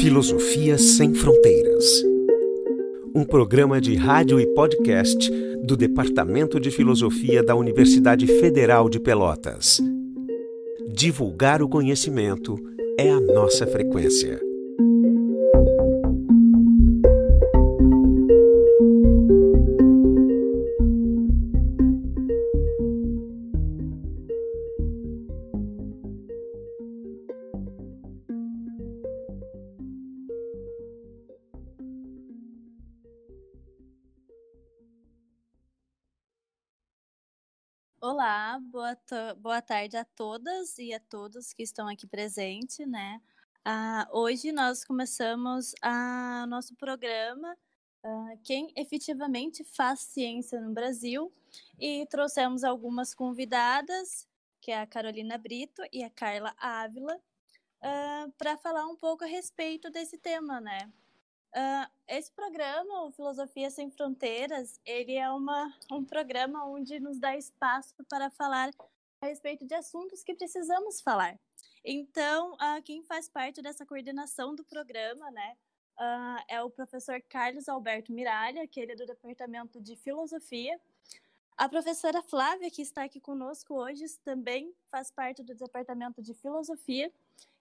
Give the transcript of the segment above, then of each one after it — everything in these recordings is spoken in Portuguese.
Filosofia Sem Fronteiras. Um programa de rádio e podcast do Departamento de Filosofia da Universidade Federal de Pelotas. Divulgar o conhecimento é a nossa frequência. Tarde a todas e a todos que estão aqui presentes, né? Ah, hoje nós começamos a nosso programa ah, Quem efetivamente faz ciência no Brasil e trouxemos algumas convidadas, que é a Carolina Brito e a Carla Ávila, ah, para falar um pouco a respeito desse tema, né? Uh, esse programa, o Filosofia Sem Fronteiras, ele é uma, um programa onde nos dá espaço para falar a respeito de assuntos que precisamos falar. Então, uh, quem faz parte dessa coordenação do programa, né, uh, é o professor Carlos Alberto Miralha, que ele é do Departamento de Filosofia. A professora Flávia, que está aqui conosco hoje, também faz parte do Departamento de Filosofia.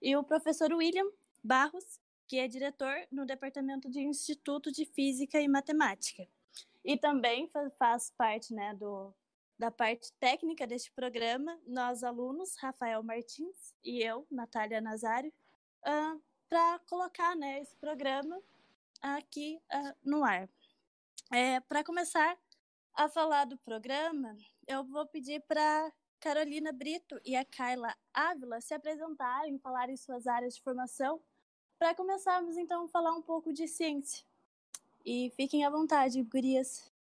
E o professor William Barros, que é diretor no Departamento de Instituto de Física e Matemática. E também faz parte né, do, da parte técnica deste programa, nós alunos, Rafael Martins e eu, Natália Nazário, uh, para colocar né, esse programa aqui uh, no ar. É, para começar a falar do programa, eu vou pedir para Carolina Brito e a Carla Ávila se apresentarem, falarem suas áreas de formação para começarmos, então, a falar um pouco de ciência. E fiquem à vontade, gurias.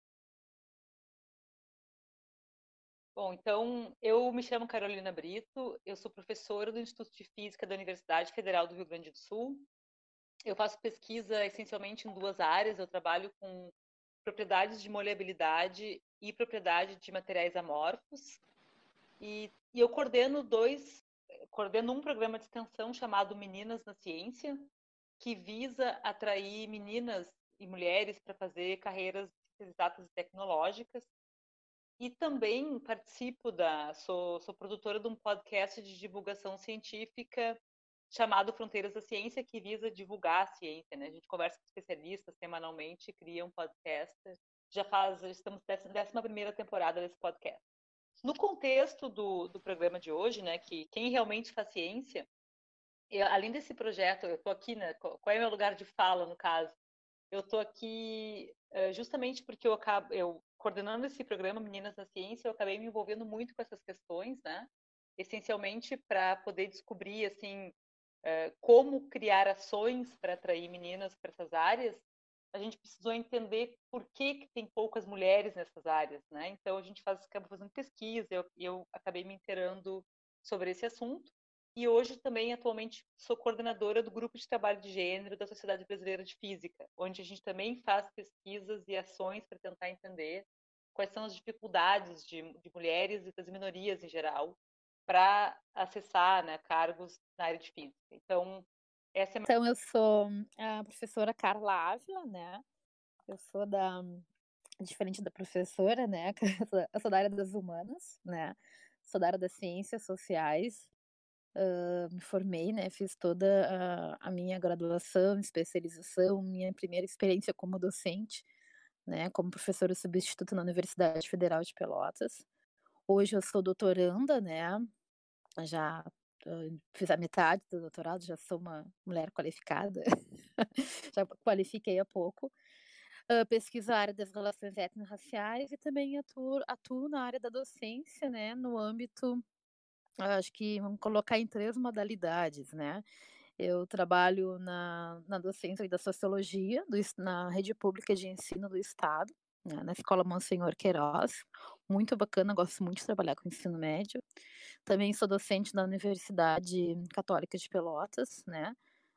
Bom, então, eu me chamo Carolina Brito, eu sou professora do Instituto de Física da Universidade Federal do Rio Grande do Sul. Eu faço pesquisa essencialmente em duas áreas. Eu trabalho com propriedades de moleabilidade e propriedade de materiais amorfos. E, e eu coordeno dois coordeno um programa de extensão chamado Meninas na Ciência, que visa atrair meninas e mulheres para fazer carreiras exatas e tecnológicas. E também participo da, sou, sou produtora de um podcast de divulgação científica chamado Fronteiras da Ciência, que visa divulgar a ciência. Né? A gente conversa com especialistas semanalmente, cria um podcast. Já faz, estamos na décima primeira temporada desse podcast. No contexto do, do programa de hoje, né, que quem realmente faz ciência, eu, além desse projeto, eu estou aqui, né, qual é o meu lugar de fala, no caso? Eu estou aqui uh, justamente porque eu acabo, eu coordenando esse programa Meninas na Ciência, eu acabei me envolvendo muito com essas questões, né? Essencialmente para poder descobrir, assim, uh, como criar ações para atrair meninas para essas áreas a gente precisou entender por que, que tem poucas mulheres nessas áreas, né? Então a gente faz, acaba fazendo pesquisa, eu, eu acabei me inteirando sobre esse assunto e hoje também atualmente sou coordenadora do grupo de trabalho de gênero da Sociedade Brasileira de Física, onde a gente também faz pesquisas e ações para tentar entender quais são as dificuldades de, de mulheres e das minorias em geral para acessar né, cargos na área de física. Então, essa é... Então, eu sou a professora Carla Ávila, né? Eu sou da. Diferente da professora, né? Eu sou da área das humanas, né? Sou da área das ciências sociais. Uh, me formei, né? Fiz toda a, a minha graduação, especialização, minha primeira experiência como docente, né? Como professora substituta na Universidade Federal de Pelotas. Hoje eu sou doutoranda, né? Já fiz a metade do doutorado, já sou uma mulher qualificada, já qualifiquei há pouco. Uh, pesquiso a área das relações étnico-raciais e também atuo, atuo na área da docência, né, no âmbito, acho que vamos colocar em três modalidades, né. Eu trabalho na, na docência da sociologia do, na rede pública de ensino do Estado, né, na Escola Monsenhor Queiroz, muito bacana, gosto muito de trabalhar com ensino médio. Também sou docente da Universidade Católica de Pelotas, né,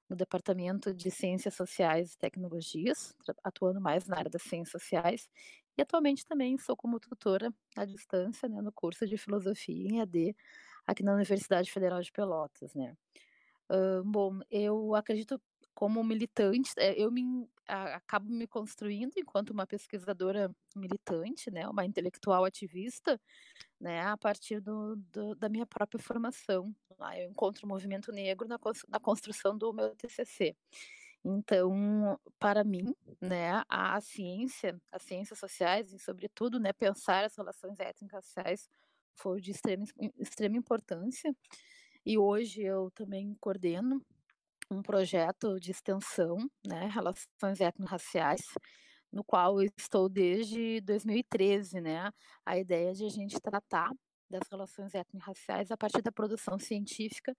no Departamento de Ciências Sociais e Tecnologias, atuando mais na área das ciências sociais. E atualmente também sou como tutora à distância, né, no curso de Filosofia em AD, aqui na Universidade Federal de Pelotas, né. Bom, eu acredito como militante, é, eu me acabo me construindo enquanto uma pesquisadora militante, né, uma intelectual ativista, né, a partir do, do da minha própria formação. Lá eu encontro o movimento negro na, na construção do meu TCC. Então, para mim, né, a ciência, as ciências sociais e, sobretudo, né, pensar as relações étnico-raciais foi de extrema, extrema importância. E hoje eu também coordeno um projeto de extensão, né, relações étnico-raciais, no qual eu estou desde 2013, né, a ideia de a gente tratar das relações étnico-raciais a partir da produção científica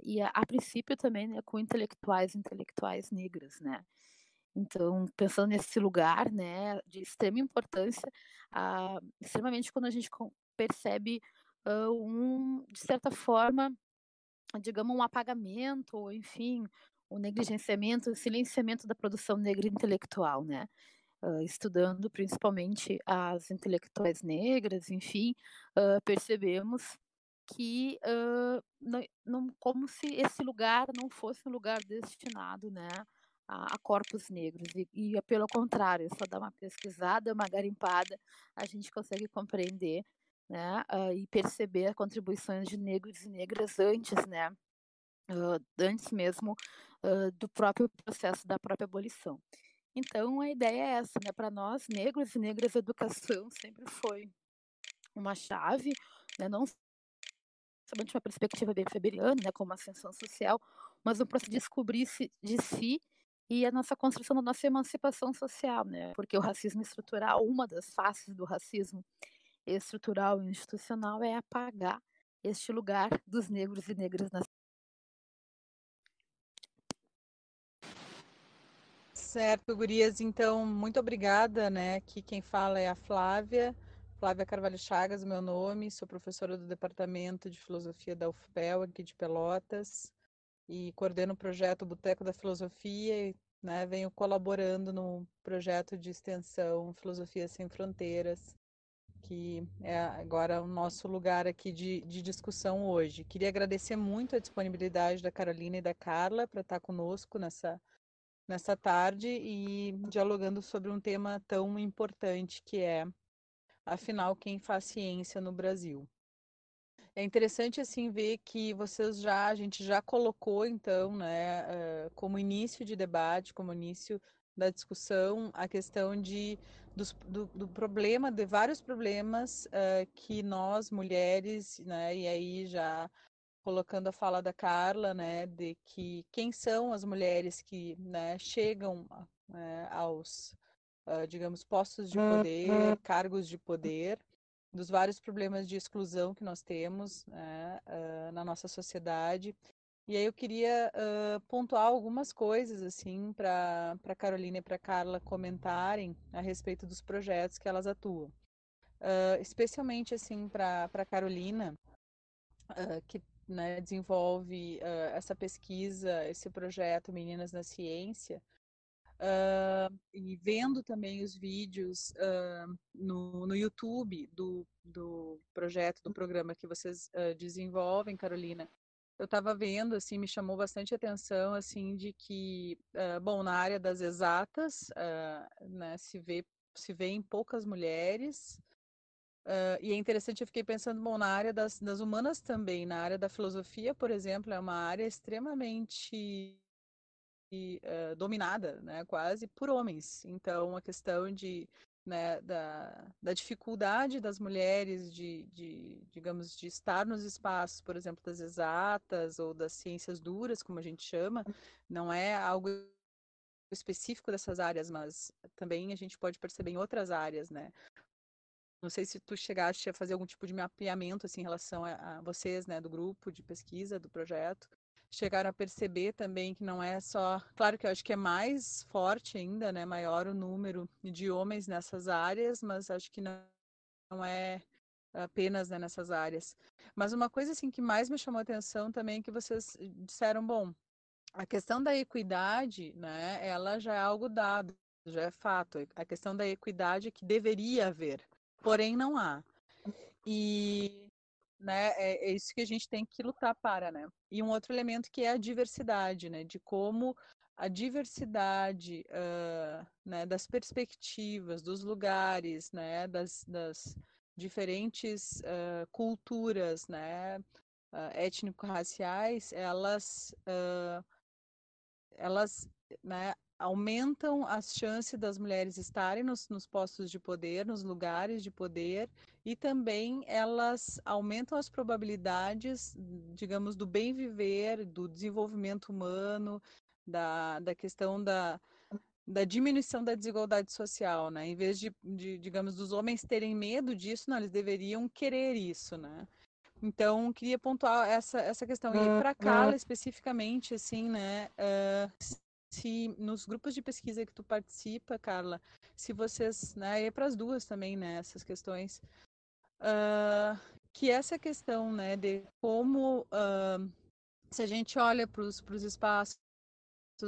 e a, a princípio também né, com intelectuais intelectuais negras, né. Então, pensando nesse lugar, né, de extrema importância, ah, extremamente quando a gente percebe uh, um, de certa forma, digamos, um apagamento, enfim, o um negligenciamento, o um silenciamento da produção negra intelectual, né? Uh, estudando principalmente as intelectuais negras, enfim, uh, percebemos que uh, não, não, como se esse lugar não fosse um lugar destinado, né, a, a corpos negros e, e, pelo contrário, só dar uma pesquisada, uma garimpada, a gente consegue compreender, né, uh, e perceber as contribuições de negros e negras antes, né, uh, antes mesmo do próprio processo da própria abolição. Então a ideia é essa, né, para nós negros e negras, a educação sempre foi uma chave, né, não somente uma perspectiva bem feberiana, né, como ascensão social, mas um processo de descobrir-se de si e a nossa construção da nossa emancipação social, né? Porque o racismo estrutural, uma das faces do racismo estrutural e institucional é apagar este lugar dos negros e negras na Certo, Gurias, então, muito obrigada, né? Aqui quem fala é a Flávia. Flávia Carvalho Chagas, meu nome, sou professora do Departamento de Filosofia da UFPEL, aqui de Pelotas, e coordeno o projeto Boteco da Filosofia, né, venho colaborando no projeto de extensão Filosofia Sem Fronteiras, que é agora o nosso lugar aqui de, de discussão hoje. Queria agradecer muito a disponibilidade da Carolina e da Carla para estar conosco nessa, nessa tarde e dialogando sobre um tema tão importante que é afinal quem faz ciência no Brasil. É interessante assim ver que vocês já a gente já colocou então, né, como início de debate, como início da discussão, a questão de dos, do, do, problema de vários problemas uh, que nós mulheres, né, e aí já colocando a fala da Carla, né, de que quem são as mulheres que né, chegam uh, aos uh, digamos, postos de poder, cargos de poder, dos vários problemas de exclusão que nós temos né, uh, na nossa sociedade. E aí eu queria uh, pontuar algumas coisas assim para para Carolina e para Carla comentarem a respeito dos projetos que elas atuam, uh, especialmente assim para Carolina que né, desenvolve essa pesquisa, esse projeto Meninas na Ciência. Uh, e vendo também os vídeos uh, no, no YouTube do, do projeto, do programa que vocês uh, desenvolvem, Carolina, eu estava vendo, assim, me chamou bastante atenção, assim, de que, bom, na área das exatas, né, se vê se vê em poucas mulheres, e é interessante, eu fiquei pensando, bom, na área das, das humanas também, na área da filosofia, por exemplo, é uma área extremamente uh, dominada, né, quase por homens. Então, a questão de né, da, da dificuldade das mulheres de, de, digamos, de estar nos espaços, por exemplo, das exatas ou das ciências duras, como a gente chama, não é algo específico dessas áreas, mas também a gente pode perceber em outras áreas, né? Não sei se tu chegaste a fazer algum tipo de mapeamento assim, em relação a, a vocês, né, do grupo de pesquisa, do projeto, chegaram a perceber também que não é só, claro que eu acho que é mais forte ainda, né, maior o número de homens nessas áreas, mas acho que não, não é apenas né, nessas áreas. Mas uma coisa assim que mais me chamou a atenção também é que vocês disseram, bom, a questão da equidade, né, ela já é algo dado, já é fato. A questão da equidade é que deveria haver, porém não há. E né, é, é, isso que a gente tem que lutar para, né? E um outro elemento que é a diversidade, né, de como a diversidade uh, né, das perspectivas, dos lugares, né, das, das diferentes uh, culturas, né, uh, étnico-raciais, elas, elas né, aumentam as chances das mulheres estarem nos, nos, postos de poder, nos lugares de poder, e também elas aumentam as probabilidades, digamos, do bem viver, do desenvolvimento humano, da, da questão da, da diminuição da desigualdade social, né? Em vez de, de, digamos, dos homens terem medo disso, não, eles deveriam querer isso, né? Então, queria pontuar essa, essa questão. E para Carla, especificamente, assim, né? Uh, se nos grupos de pesquisa que tu participa, Carla, se vocês, né, e para as duas também, né, essas questões, uh, que essa questão, né, de como, uh, se a gente olha para os espaços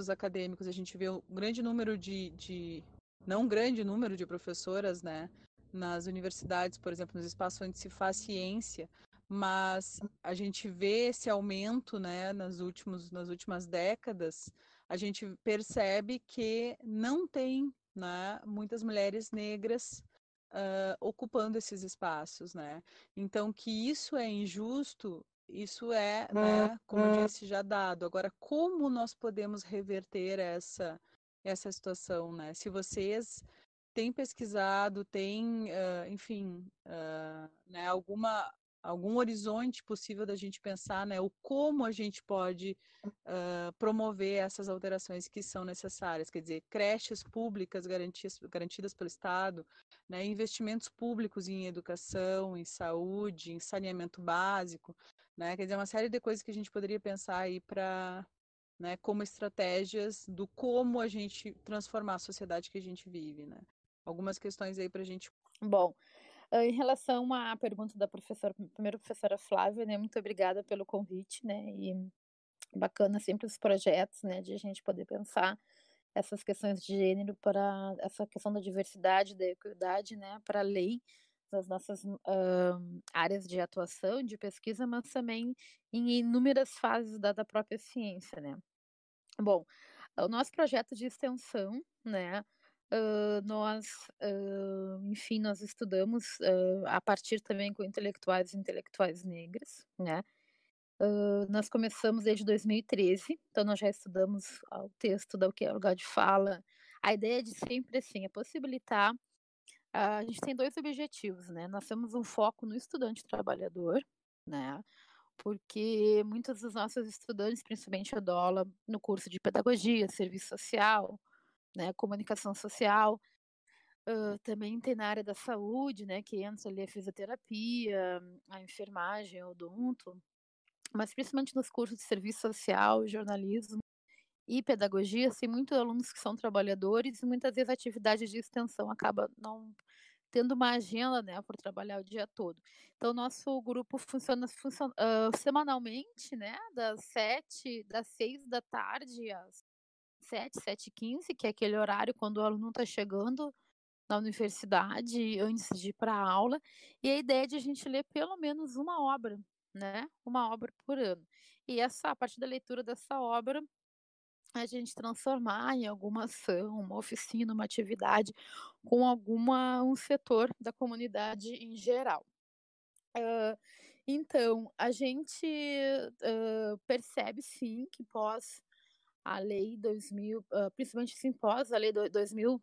acadêmicos, a gente vê um grande número de, de, não um grande número de professoras, né, nas universidades, por exemplo, nos espaços onde se faz ciência, mas a gente vê esse aumento, né, nas, últimos, nas últimas décadas, a gente percebe que não tem né, muitas mulheres negras uh, ocupando esses espaços, né? Então, que isso é injusto, isso é, né, como eu disse, já dado. Agora, como nós podemos reverter essa, essa situação, né? Se vocês têm pesquisado, têm, uh, enfim, uh, né, alguma algum horizonte possível da gente pensar, né, o como a gente pode uh, promover essas alterações que são necessárias, quer dizer, creches públicas garantidas, garantidas pelo Estado, né, investimentos públicos em educação, em saúde, em saneamento básico, né, quer dizer, uma série de coisas que a gente poderia pensar aí para né, como estratégias do como a gente transformar a sociedade que a gente vive, né? Algumas questões aí para a gente. Bom, em relação à pergunta da professora, primeiro professora Flávia, né, muito obrigada pelo convite, né, e bacana sempre os projetos, né, de a gente poder pensar essas questões de gênero para essa questão da diversidade, da equidade, né, para além das nossas uh, áreas de atuação, de pesquisa, mas também em inúmeras fases da, da própria ciência, né. Bom, o nosso projeto de extensão, né, Uh, nós, uh, enfim, nós estudamos uh, a partir também com intelectuais e intelectuais negras, né? nós começamos desde 2013, então nós já estudamos o texto da o que é lugar de fala. A ideia de sempre assim é possibilitar. a gente tem dois objetivos, né? Nós temos um foco no estudante trabalhador, né? Porque muitos dos nossos estudantes, principalmente a DOLA, no curso de pedagogia, serviço social, né, comunicação social, uh, também tem na área da saúde, né, que entra ali a fisioterapia, a enfermagem, o odonto, mas principalmente nos cursos de serviço social, jornalismo e pedagogia, tem muitos alunos que são trabalhadores e muitas vezes a atividade de extensão acaba não tendo uma agenda, né, por trabalhar o dia todo. Então, nosso grupo funciona, funciona uh, semanalmente, né, das sete, das seis da tarde às 7, 7 15 que é aquele horário quando o aluno está chegando na universidade antes de ir para a aula, e a ideia é de a gente ler pelo menos uma obra, né? Uma obra por ano. E essa, a partir da leitura dessa obra, a gente transformar em alguma ação, uma oficina, uma atividade com alguma um setor da comunidade em geral. Uh, então, a gente uh, percebe sim que pós a lei 2000, uh, principalmente sim pós a lei 2000,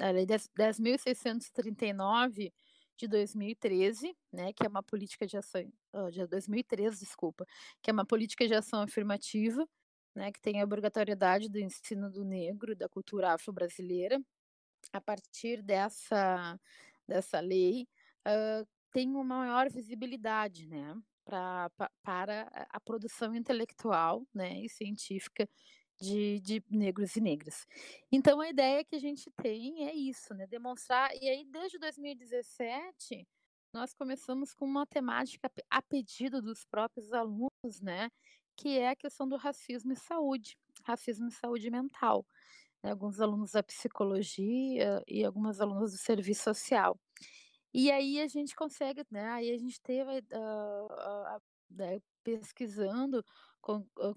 a lei 10.639 de 2013, né, que é uma política de ação, de 2013, desculpa, que é uma política de ação afirmativa, né, que tem a obrigatoriedade do ensino do negro, da cultura afro-brasileira. A partir dessa, dessa lei, uh, tem uma maior visibilidade, né, pra, pra, para a produção intelectual, né, e científica de, de negros e negras. Então a ideia que a gente tem é isso, né? Demonstrar. E aí, desde 2017, nós começamos com uma temática a pedido dos próprios alunos, né? Que é a questão do racismo e saúde, racismo e saúde mental. Né? Alguns alunos da psicologia e algumas alunas do serviço social. E aí a gente consegue, né? Aí a gente teve uh, uh, uh, pesquisando,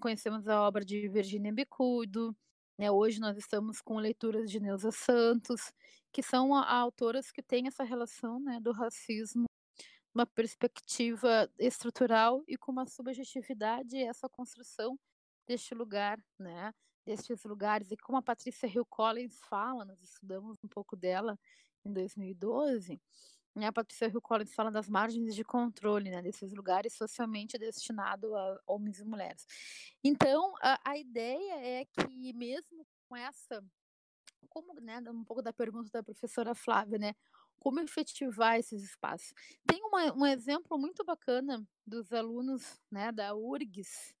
conhecemos a obra de Virginia Bicudo, né? Hoje nós estamos com leituras de Neuza Santos, que são autoras que têm essa relação, né, do racismo uma perspectiva estrutural e com uma subjetividade essa construção deste lugar, né? Destes lugares e como a Patrícia Hill Collins fala, nós estudamos um pouco dela em 2012, né? A Patrícia Hill Collins fala das margens de controle, né? Desses lugares socialmente destinados a homens e mulheres. Então, a, a ideia é que mesmo com essa como, né, um pouco da pergunta da professora Flávia, né, como efetivar esses espaços. Tem uma, um exemplo muito bacana dos alunos né, da URGS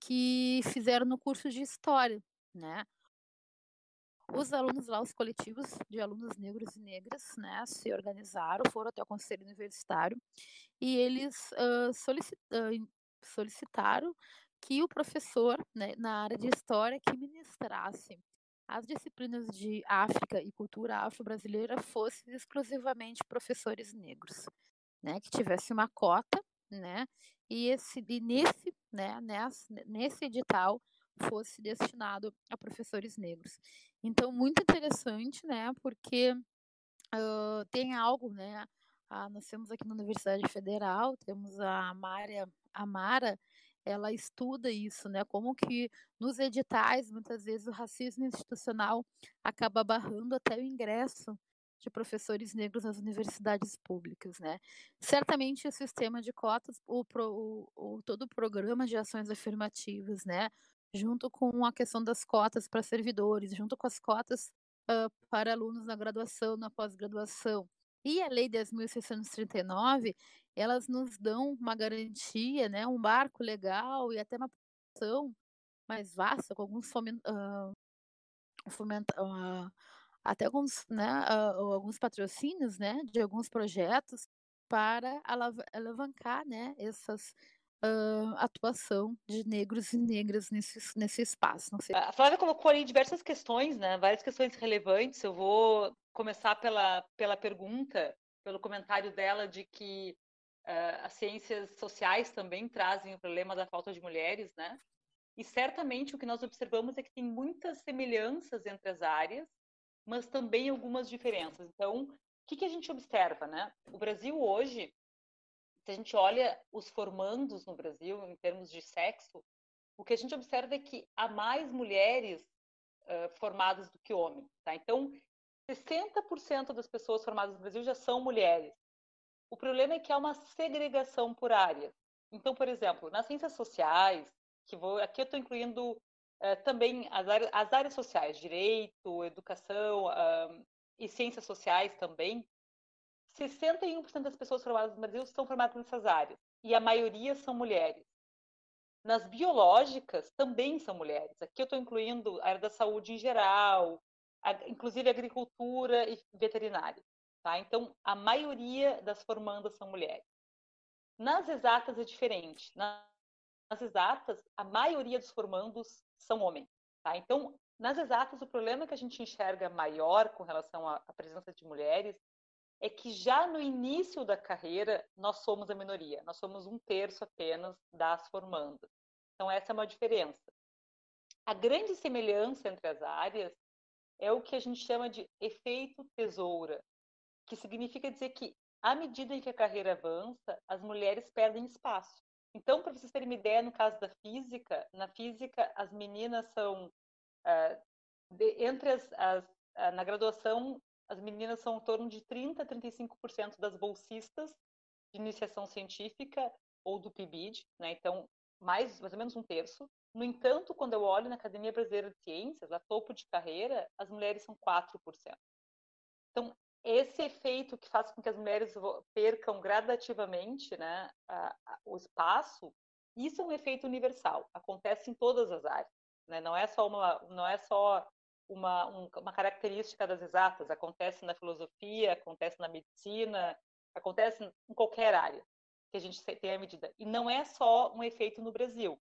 que fizeram no curso de História, né? Os alunos lá, os coletivos de alunos negros e negras, né, se organizaram, foram até o conselho universitário e eles uh, solicit, uh, solicitaram que o professor, né, na área de história, que ministrasse as disciplinas de África e cultura afro-brasileira fossem exclusivamente professores negros, né, que tivesse uma cota, né, e, esse, e nesse, né, nesse, nesse edital fosse destinado a professores negros. Então, muito interessante, né, porque uh, tem algo, né, ah, nós temos aqui na Universidade Federal, temos a Mária Amara, ela estuda isso, né? Como que nos editais, muitas vezes, o racismo institucional acaba barrando até o ingresso de professores negros nas universidades públicas, né? Certamente o sistema de cotas, o, o, o, todo o programa de ações afirmativas, né? Junto com a questão das cotas para servidores, junto com as cotas uh, para alunos na graduação, na pós-graduação. E a Lei 10.639, elas nos dão uma garantia, né, um barco legal e até uma produção mais vasta, com alguns uh, fomenta, uh, até alguns, né, alguns patrocínios, né, de alguns projetos para alavancar, né, essas uh, atuação de negros e negras nesse, nesse espaço. A Flávia colocou ali diversas questões, né, várias questões relevantes. Eu vou começar pela, pela pergunta, pelo comentário dela de que Uh, as ciências sociais também trazem o problema da falta de mulheres, né? E certamente o que nós observamos é que tem muitas semelhanças entre as áreas, mas também algumas diferenças. Então, o que, que a gente observa, né? O Brasil hoje, se a gente olha os formandos no Brasil em termos de sexo, o que a gente observa é que há mais mulheres uh, formadas do que homens, tá? Então, 60% das pessoas formadas no Brasil já são mulheres. O problema é que há uma segregação por áreas. Então, por exemplo, nas ciências sociais, que vou, aqui eu estou incluindo eh, também as áreas, as áreas, sociais, direito, educação e ciências sociais também, 61% das pessoas formadas no Brasil são formadas nessas áreas, e a maioria são mulheres. Nas biológicas, também são mulheres. Aqui eu estou incluindo a área da saúde em geral, a, inclusive agricultura e veterinária. Tá? Então, a maioria das formandas são mulheres. Nas exatas é diferente. Nas exatas, a maioria dos formandos são homens. Tá? Então, nas exatas, o problema que a gente enxerga maior com relação à presença de mulheres é que já no início da carreira nós somos a minoria, nós somos um terço apenas das formandas. Então, essa é uma diferença. A grande semelhança entre as áreas é o que a gente chama de efeito tesoura, que significa dizer que, à medida em que a carreira avança, as mulheres perdem espaço. Então, para vocês terem uma ideia, no caso da física, na física, as meninas são, uh, de, entre as, as uh, na graduação, as meninas são em torno de 30% a 35% das bolsistas de iniciação científica ou do PIBID, né? então, mais, mais ou menos um terço. No entanto, quando eu olho na Academia Brasileira de Ciências, a topo de carreira, as mulheres são 4%. Então, esse efeito que faz com que as mulheres percam gradativamente né, a, a, o espaço, isso é um efeito universal, acontece em todas as áreas. Né? Não é só, uma, não é só uma, um, uma característica das exatas, acontece na filosofia, acontece na medicina, acontece em qualquer área que a gente tem a medida. E não é só um efeito no Brasil,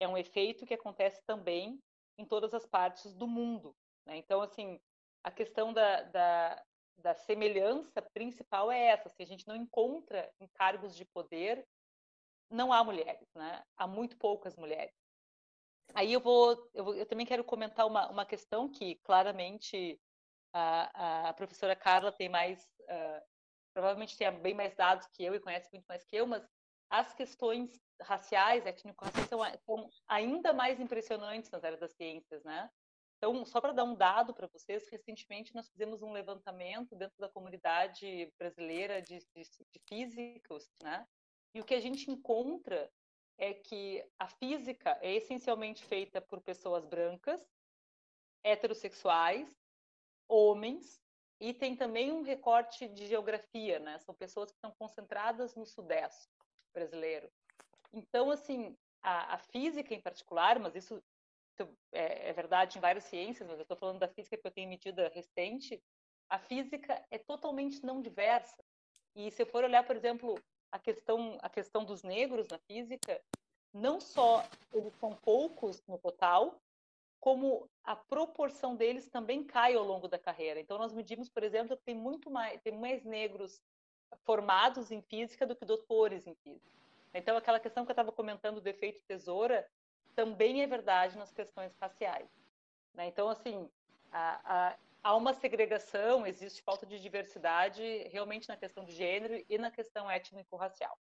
é um efeito que acontece também em todas as partes do mundo. Né? Então, assim, a questão da, da, da semelhança principal é essa. Se a gente não encontra em cargos de poder, não há mulheres, né? Há muito poucas mulheres. Aí eu vou, eu, vou, eu também quero comentar uma, uma questão que claramente a, a professora Carla tem mais, uh, provavelmente tem bem mais dados que eu e conhece muito mais que eu, mas as questões raciais, étnico-raciais são, são ainda mais impressionantes nas áreas das ciências, né? Então, só para dar um dado para vocês, recentemente nós fizemos um levantamento dentro da comunidade brasileira de, de, de, físicos, né? E o que a gente encontra é que a física é essencialmente feita por pessoas brancas, heterossexuais, homens, e tem também um recorte de geografia, né? São pessoas que estão concentradas no sudeste brasileiro. Então, assim, a, a física em particular, mas isso é, é verdade em várias ciências, mas eu estou falando da física que eu tenho medida recente, a física é totalmente não diversa. E se eu for olhar, por exemplo, a questão, a questão dos negros na física, não só eles são poucos no total, como a proporção deles também cai ao longo da carreira. Então nós medimos, por exemplo, que tem muito mais, tem mais negros formados em física do que doutores em física. Então aquela questão que eu estava comentando do efeito tesoura, também é verdade nas questões raciais. Né? Então, assim, a, a, há uma segregação, existe falta de diversidade realmente na questão de gênero e na questão étnico-racial.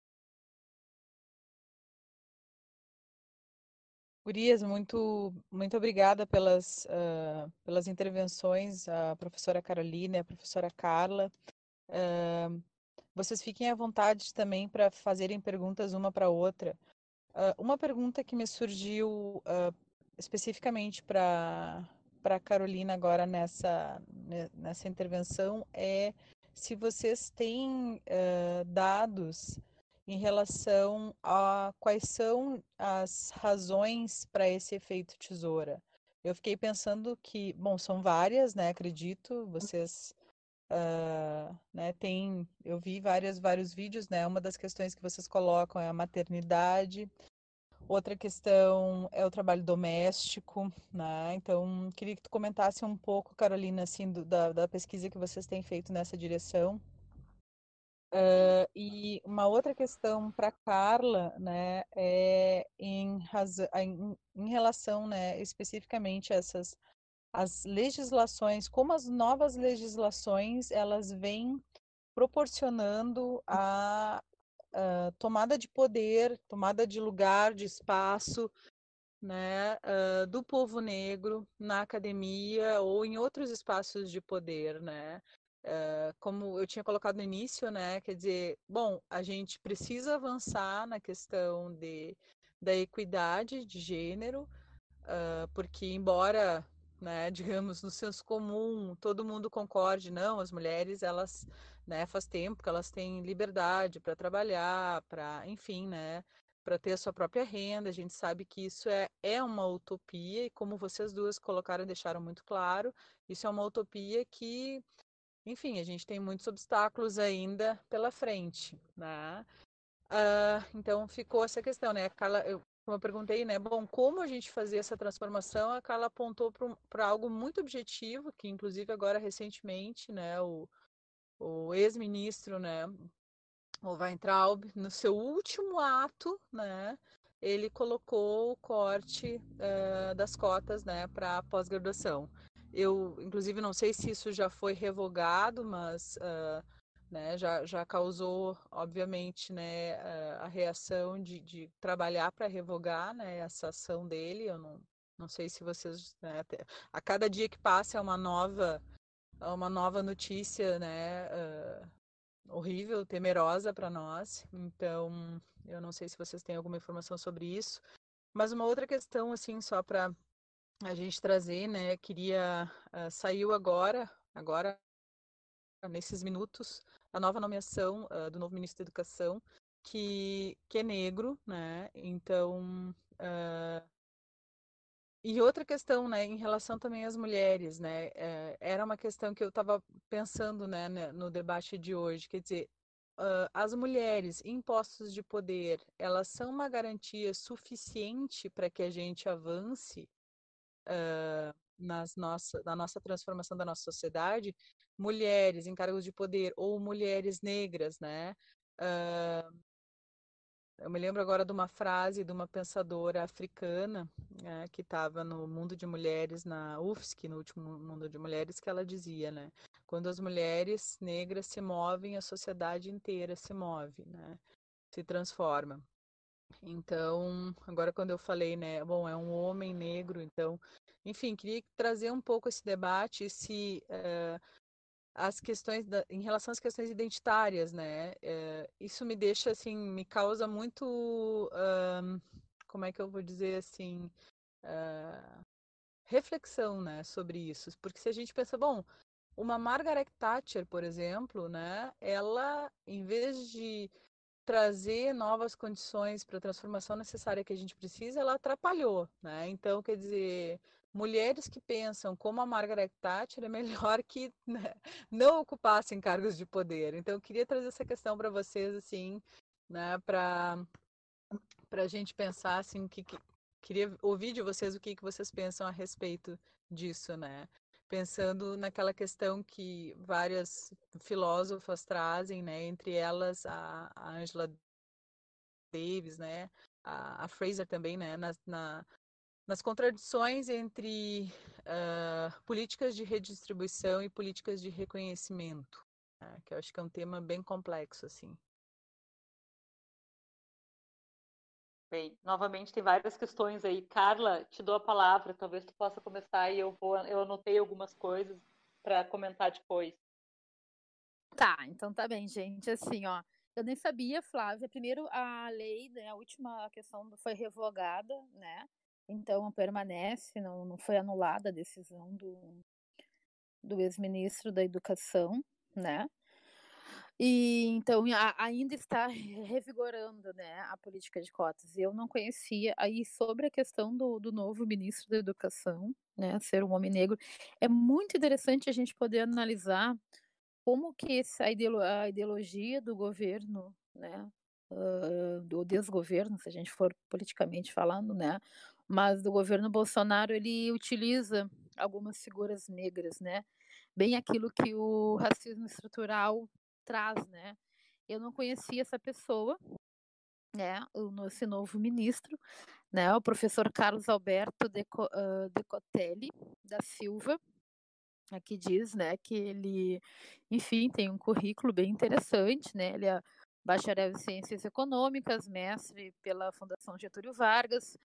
Urias, muito, muito obrigada pelas, uh, pelas intervenções, a professora Carolina e a professora Carla. Uh, vocês fiquem à vontade também para fazerem perguntas uma para outra. Uh, uma pergunta que me surgiu especificamente para para Carolina agora nessa nessa intervenção é se vocês têm uh, dados em relação a quais são as razões para esse efeito tesoura. Eu fiquei pensando que, bom, são várias, né? Acredito, vocês Uh, né, tem, eu vi várias, vários vídeos, né? Uma das questões que vocês colocam é a maternidade. Outra questão é o trabalho doméstico, né? Então, queria que tu comentasse um pouco, Carolina, assim, do, da, da pesquisa que vocês têm feito nessa direção. Uh, e uma outra questão para Carla, né, é em, em, em relação, né, especificamente a essas as legislações, como as novas legislações elas vêm proporcionando a, a tomada de poder, tomada de lugar, de espaço, né, uh, do povo negro na academia ou em outros espaços de poder, né? Uh, como eu tinha colocado no início, né? Quer dizer, bom, a gente precisa avançar na questão de, da equidade de gênero, uh, porque embora né, digamos, no senso comum, todo mundo concorde, não, as mulheres, elas, né, faz tempo que elas têm liberdade para trabalhar, para, enfim, né, para ter a sua própria renda, a gente sabe que isso é, é uma utopia, e como vocês duas colocaram e deixaram muito claro, isso é uma utopia que, enfim, a gente tem muitos obstáculos ainda pela frente, né? Uh, então ficou essa questão, né? Eu como eu perguntei, né? Bom, como a gente fazia essa transformação? A Carla apontou para algo muito objetivo, que inclusive agora recentemente, né, o, o ex-ministro, né, o Weintraub, no seu último ato, né, ele colocou o corte uh, das cotas, né, para pós-graduação. Eu, inclusive, não sei se isso já foi revogado, mas uh, né, já, já causou, obviamente, né, a, a reação de, de trabalhar para revogar né, essa ação dele. Eu não, não sei se vocês. Né, a cada dia que passa é uma nova, uma nova notícia né, uh, horrível, temerosa para nós. Então, eu não sei se vocês têm alguma informação sobre isso. Mas uma outra questão, assim, só para a gente trazer, né, queria. Uh, saiu agora, agora nesses minutos, a nova nomeação uh, do novo ministro da Educação, que, que é negro, né? Então, uh, e outra questão, né, em relação também às mulheres, né, uh, era uma questão que eu estava pensando, né, no debate de hoje, quer dizer, uh, as mulheres em postos de poder, elas são uma garantia suficiente para que a gente avance uh, nas nossa, na nossa transformação da nossa sociedade, mulheres em cargos de poder ou mulheres negras, né? Uh, eu me lembro agora de uma frase de uma pensadora africana né, que estava no Mundo de Mulheres, na UFSC, no último Mundo de Mulheres, que ela dizia, né? Quando as mulheres negras se movem, a sociedade inteira se move, né? Se transforma. Então, agora quando eu falei, né, bom, é um homem negro, então, enfim, queria trazer um pouco esse debate, se uh, as questões da, em relação às questões identitárias, né? É, isso me deixa assim, me causa muito, uh, como é que eu vou dizer assim, uh, reflexão, né, sobre isso, porque se a gente pensa, bom, uma Margaret Thatcher, por exemplo, né, ela, em vez de trazer novas condições para a transformação necessária que a gente precisa, ela atrapalhou, né? Então, quer dizer, mulheres que pensam como a Margaret Thatcher é melhor que né, não ocupassem cargos de poder. Então, eu queria trazer essa questão para vocês, assim, né, para a gente pensar, assim, que, que, queria ouvir de vocês o que, que vocês pensam a respeito disso, né? Pensando naquela questão que várias filósofas trazem, né? Entre elas a, a Angela Davis, né? A, a Fraser também, né? Na, na, nas contradições entre uh, políticas de redistribuição e políticas de reconhecimento, né? que eu acho que é um tema bem complexo assim. Bem, novamente tem várias questões aí. Carla, te dou a palavra, talvez tu possa começar e eu vou, eu anotei algumas coisas para comentar depois. Tá, então tá bem, gente. Assim, ó, eu nem sabia, Flávia. Primeiro, a lei, né, a última questão foi revogada, né? Então permanece, não, não foi anulada a decisão do, do ex-ministro da Educação, né? E então a, ainda está revigorando, né, a política de cotas. Eu não conhecia aí sobre a questão do, do novo ministro da Educação, né, ser um homem negro. É muito interessante a gente poder analisar como que essa a ideologia do governo, né, do desgoverno, se a gente for politicamente falando, né, mas do governo Bolsonaro ele utiliza algumas figuras negras, né? Bem aquilo que o racismo estrutural traz, né? Eu não conhecia essa pessoa, né? Esse novo ministro, né? O professor Carlos Alberto Deco, Decotelli da Silva, aqui diz, né? Que ele, enfim, tem um currículo bem interessante, né? Ele é bacharel em ciências econômicas, mestre pela Fundação Getúlio Vargas,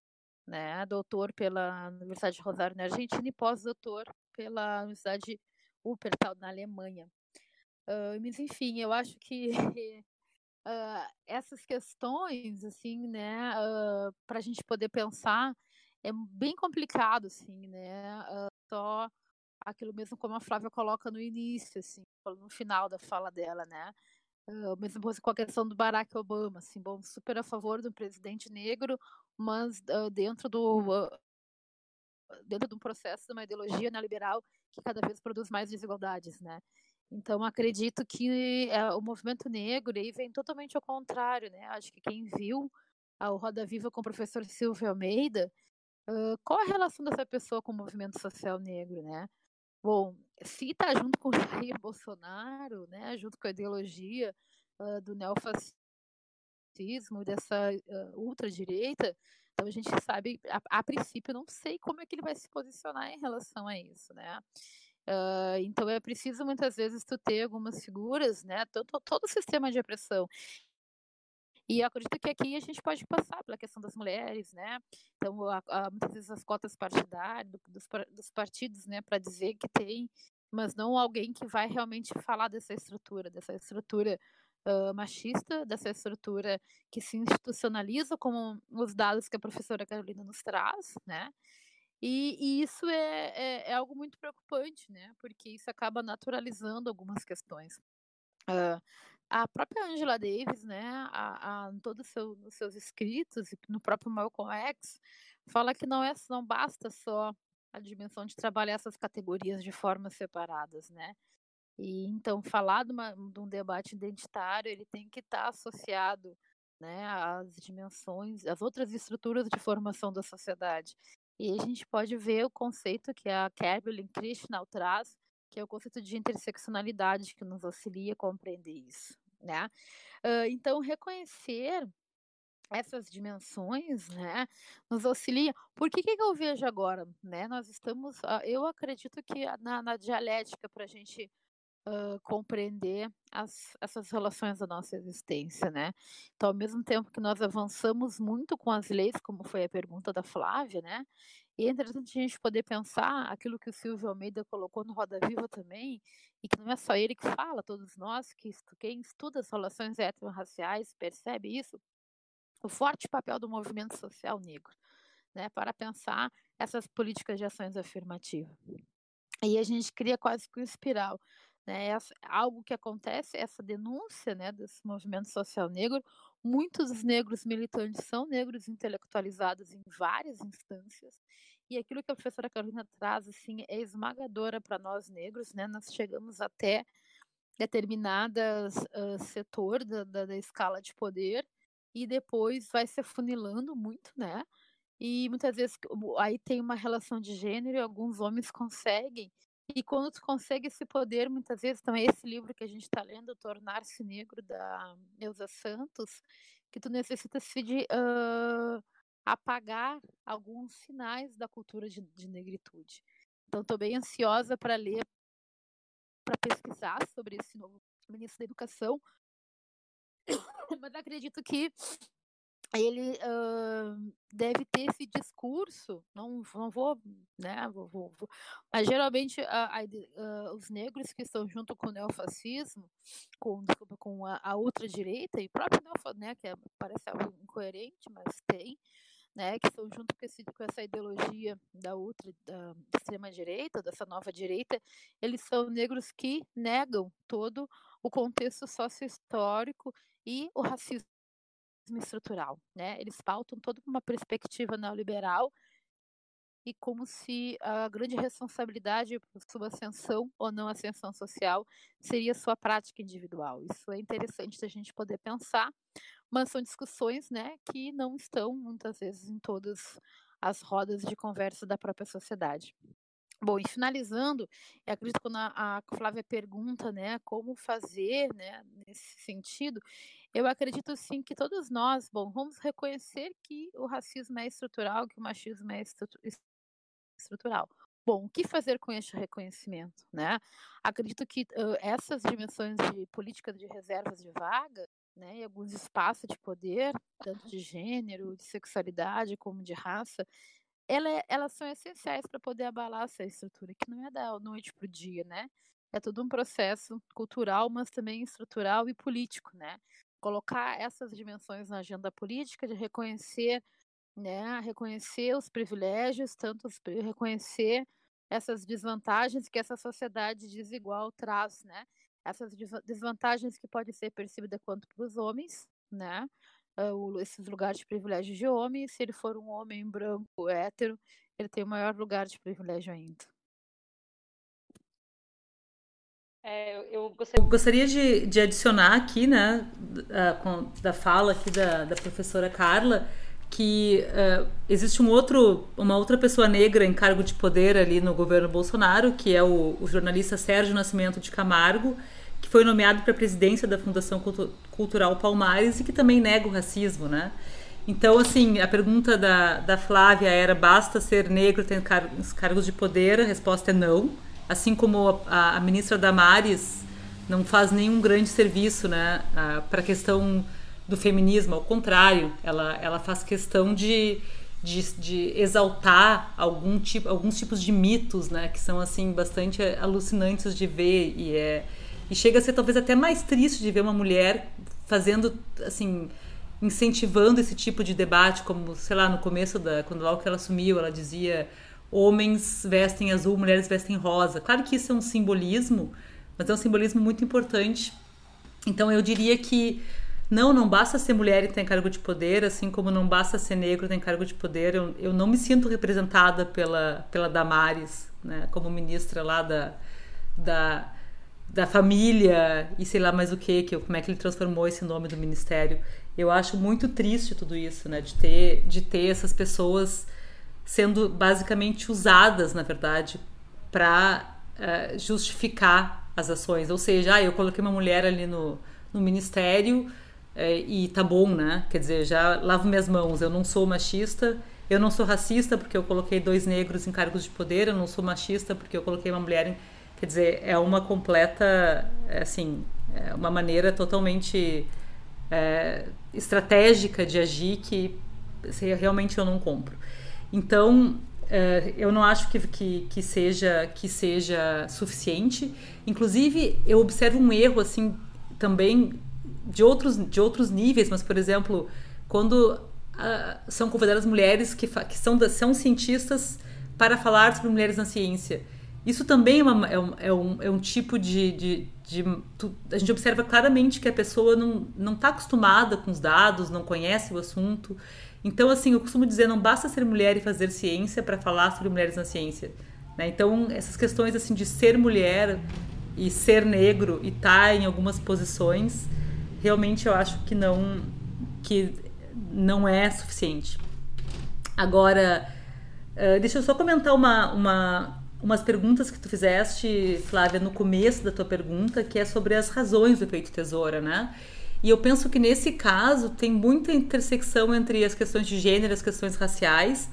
né? Doutor pela Universidade de Rosário na Argentina e pós-doutor pela Universidade Wuppertal na Alemanha. Uh, mas enfim, eu acho que uh, essas questões, assim, né, uh, para a gente poder pensar, é bem complicado, assim, né? só aquilo mesmo como a Flávia coloca no início, assim, no final da fala dela, né? Uh, com a questão do Barack Obama, assim, bom, super a favor do presidente negro, mas uh, dentro do uh, dentro de um processo de uma ideologia neoliberal que cada vez produz mais desigualdades, né? Então acredito que o movimento negro aí vem totalmente ao contrário, né? Acho que quem viu o Roda Viva com o professor Silvio Almeida, qual a relação dessa pessoa com o movimento social negro, né? Bom, se está junto com o Jair Bolsonaro, né, junto com a ideologia uh, do neofascismo, dessa uh, ultradireita, então a gente sabe, a, a, princípio, não sei como é que ele vai se posicionar em relação a isso, né? Uh, então é preciso muitas vezes tu ter algumas figuras, né? Todo, todo o sistema de opressão e acredito que aqui a gente pode passar pela questão das mulheres, né? Então, a, a, muitas vezes as cotas partidárias dos, dos partidos, né, para dizer que tem, mas não alguém que vai realmente falar dessa estrutura, dessa estrutura machista, dessa estrutura que se institucionaliza, como os dados que a professora Carolina nos traz, né? E, e isso é, é, é, algo muito preocupante, né? Porque isso acaba naturalizando algumas questões. Uh, a própria Angela Davis, né, a, a, em todos seu, os seus escritos, no próprio Malcolm X, fala que não é não basta só a dimensão de trabalhar essas categorias de formas separadas, né? E então falar de, uma, de um debate identitário, ele tem que estar associado, né, às dimensões, às outras estruturas de formação da sociedade. E a gente pode ver o conceito que a Carolyn Krishnal traz, que é o conceito de interseccionalidade que nos auxilia a compreender isso, né? Então, reconhecer essas dimensões, né, nos auxilia. Por que, que eu vejo agora, né? Nós estamos, eu acredito que na, na dialética para a gente uh, compreender as, essas relações da nossa existência, né? Então, ao mesmo tempo que nós avançamos muito com as leis, como foi a pergunta da Flávia, né? E é interessante a gente poder pensar aquilo que o Silvio Almeida colocou no Roda Viva também, e que não é só ele que fala, todos nós, que quem estuda as relações heterorraciais percebe isso, o forte papel do movimento social negro, né, para pensar essas políticas de ações afirmativas. E a gente cria quase que uma espiral né, algo que acontece, essa denúncia né, desse movimento social negro, muitos negros militantes são negros intelectualizados em várias instâncias, e aquilo que a professora Carolina traz assim, é esmagadora para nós negros, né? nós chegamos até determinadas uh, setor da, da, da escala de poder, e depois vai se afunilando muito, né? E muitas vezes aí tem uma relação de gênero e alguns homens conseguem e quando tu consegue esse poder, muitas vezes também esse livro que a gente está lendo, Tornar-se Negro, da Neuza Santos, que tu necessita se de uh, apagar alguns sinais da cultura de, de negritude. Então, estou bem ansiosa para ler, para pesquisar sobre esse novo ministro da Educação, mas acredito que ele uh, deve ter esse discurso, não, não vou, né, vou, vou, vou. mas geralmente uh, os negros que estão junto com o neofascismo, com, desculpa, com a, a ultradireita, e próprio neofascismo, né, que é, parece algo incoerente, mas tem, né, que estão junto com, esse, com essa ideologia da ultra, da extrema-direita, dessa nova direita, eles são negros que negam todo o contexto sócio-histórico e o racismo estrutural, né? Eles pautam toda uma perspectiva neoliberal e como se a grande responsabilidade por sua ascensão ou não ascensão social seria sua prática individual. Isso é interessante da gente poder pensar, mas são discussões, né, que não estão muitas vezes em todas as rodas de conversa da própria sociedade. Bom, e finalizando, eu acredito que quando a, a Flávia pergunta, né, como fazer, né, nesse sentido, eu acredito sim que todos nós, bom, vamos reconhecer que o racismo é estrutural, que o machismo é estrutural. Bom, o que fazer com este reconhecimento, né? Acredito que uh, essas dimensões de política de reservas de vaga, né, e alguns espaços de poder, tanto de gênero, de sexualidade, como de raça, ela, é, elas são essenciais para poder abalar essa estrutura, que não é da noite para o dia, né? É todo um processo cultural, mas também estrutural e político, né? Colocar essas dimensões na agenda política, de reconhecer, né, reconhecer os privilégios, tanto os, reconhecer essas desvantagens que essa sociedade desigual traz, né? Essas desvantagens que podem ser percebidas quanto para os homens, né? Uh, esses lugares de privilégio de homem, se ele for um homem branco, hétero, ele tem o maior lugar de privilégio ainda. É, eu, gostaria... eu, gostaria... de, de adicionar aqui, né, da, da fala aqui da, da professora Carla, que uh, existe um outro, uma outra pessoa negra em cargo de poder ali no governo Bolsonaro, que é o, o jornalista Sérgio Nascimento de Camargo, que foi nomeado para a presidência da Fundação Cultural Palmares e que também nega o racismo, né? Então, assim, a pergunta da, da Flávia era: basta ser negro ter car cargos de poder? A resposta é não assim como a, a ministra Damares não faz nenhum grande serviço né, para a questão do feminismo, ao contrário, ela, ela faz questão de, de, de, exaltar algum tipo, alguns tipos de mitos, né, que são assim bastante alucinantes de ver e é e chega a ser talvez até mais triste de ver uma mulher fazendo assim incentivando esse tipo de debate, como sei lá no começo da quando que ela assumiu, ela dizia homens vestem azul, mulheres vestem rosa. Claro que isso é um simbolismo, mas é um simbolismo muito importante. Então eu diria que não, não basta ser mulher e ter cargo de poder, assim como não basta ser negro e ter cargo de poder. Eu, eu não me sinto representada pela, pela Damares, né, como ministra lá da, da, da família e sei lá mais o que, que como é que ele transformou esse nome do ministério. Eu acho muito triste tudo isso, né, de ter, de ter essas pessoas sendo basicamente usadas, na verdade, para uh, eh, justificar as ações. Ou seja, ah, eu coloquei uma mulher ali no, no ministério é, e tá bom, né? Quer dizer, já lavo minhas mãos. Eu não sou machista, eu não sou racista porque eu coloquei dois negros em cargos de poder, eu não sou machista porque eu coloquei uma mulher em. Quer dizer, é uma completa, é assim, é uma maneira totalmente é, estratégica de agir que realmente eu não compro. Então, é, eu não acho que, que, que, seja, que seja suficiente. Inclusive, eu observo um erro assim também de outros, de outros níveis, mas, por exemplo, quando uh, são convidadas mulheres que, que são, são cientistas para falar sobre mulheres na ciência. Isso também é, uma, é, um, é, um, é um tipo de. de, de tu, a gente observa claramente que a pessoa não está acostumada com os dados, não conhece o assunto. Então, assim, eu costumo dizer, não basta ser mulher e fazer ciência para falar sobre mulheres na ciência. Né? Então, essas questões assim de ser mulher e ser negro e estar tá em algumas posições realmente eu acho que não que não é suficiente. Agora, uh, deixa eu só comentar uma, uma, umas perguntas que tu fizeste, Flávia, no começo da tua pergunta, que é sobre as razões do efeito tesoura, né? E eu penso que nesse caso tem muita intersecção entre as questões de gênero e as questões raciais,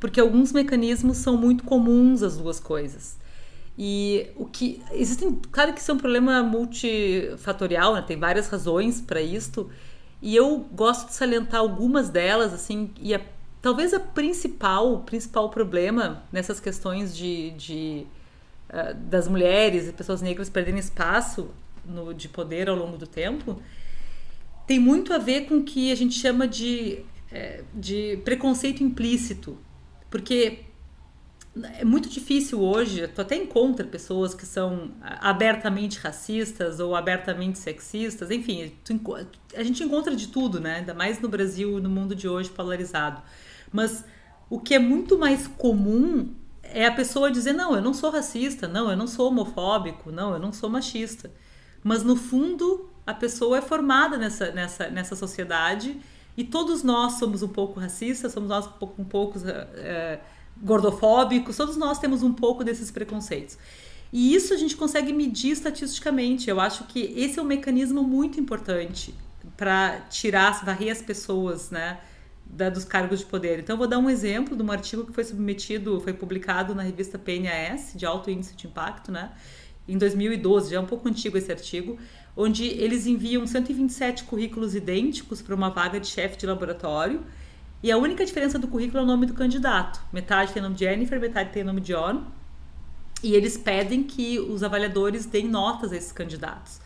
porque alguns mecanismos são muito comuns às duas coisas. E o que existem, claro que isso é um problema multifatorial, né? tem várias razões para isto. E eu gosto de salientar algumas delas, assim, e a, talvez a principal, o principal problema nessas questões de, de uh, das mulheres e pessoas negras perderem espaço no, de poder ao longo do tempo, tem muito a ver com o que a gente chama de, é, de preconceito implícito. Porque é muito difícil hoje, tu até encontra pessoas que são abertamente racistas ou abertamente sexistas, enfim, tu, a gente encontra de tudo, né? Ainda mais no Brasil, no mundo de hoje polarizado. Mas o que é muito mais comum é a pessoa dizer: não, eu não sou racista, não, eu não sou homofóbico, não, eu não sou machista. Mas no fundo, a pessoa é formada nessa, nessa, nessa sociedade e todos nós somos um pouco racistas, somos nós um pouco. Um pouco é, gordofóbicos, todos nós temos um pouco desses preconceitos. E isso a gente consegue medir estatisticamente. Eu acho que esse é um mecanismo muito importante para tirar, varrer as pessoas, né, da, dos cargos de poder. Então, eu vou dar um exemplo de um artigo que foi submetido, foi publicado na revista PNAS, de alto índice de impacto, né, em 2012, já é um pouco antigo esse artigo, onde eles enviam 127 currículos idênticos para uma vaga de chefe de laboratório e a única diferença do currículo é o nome do candidato. Metade tem o nome de Jennifer, metade tem o nome de John. E eles pedem que os avaliadores deem notas a esses candidatos.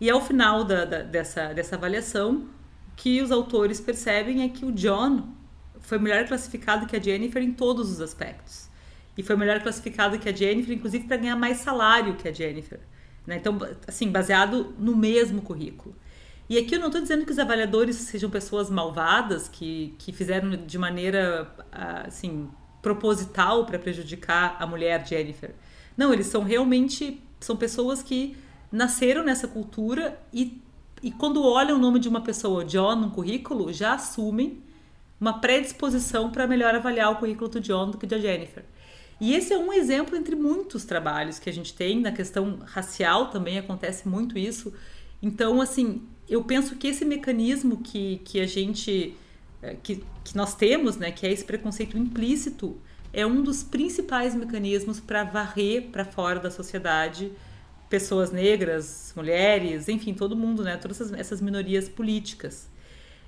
E ao final da, da, dessa, dessa avaliação, o que os autores percebem é que o John foi melhor classificado que a Jennifer em todos os aspectos. E foi melhor classificado que a Jennifer, inclusive para ganhar mais salário que a Jennifer. Né? Então, assim, baseado no mesmo currículo. E aqui eu não estou dizendo que os avaliadores sejam pessoas malvadas, que, que fizeram de maneira, assim, proposital para prejudicar a mulher Jennifer. Não, eles são realmente, são pessoas que nasceram nessa cultura e, e quando olham o nome de uma pessoa, John, no currículo, já assumem uma predisposição para melhor avaliar o currículo do John do que da Jennifer. E esse é um exemplo entre muitos trabalhos que a gente tem na questão racial também acontece muito isso. Então, assim, eu penso que esse mecanismo que, que a gente eh, que, que nós temos, né, que é esse preconceito implícito, é um dos principais mecanismos para varrer para fora da sociedade pessoas negras, mulheres, enfim, todo mundo, né, todas essas, minorias políticas.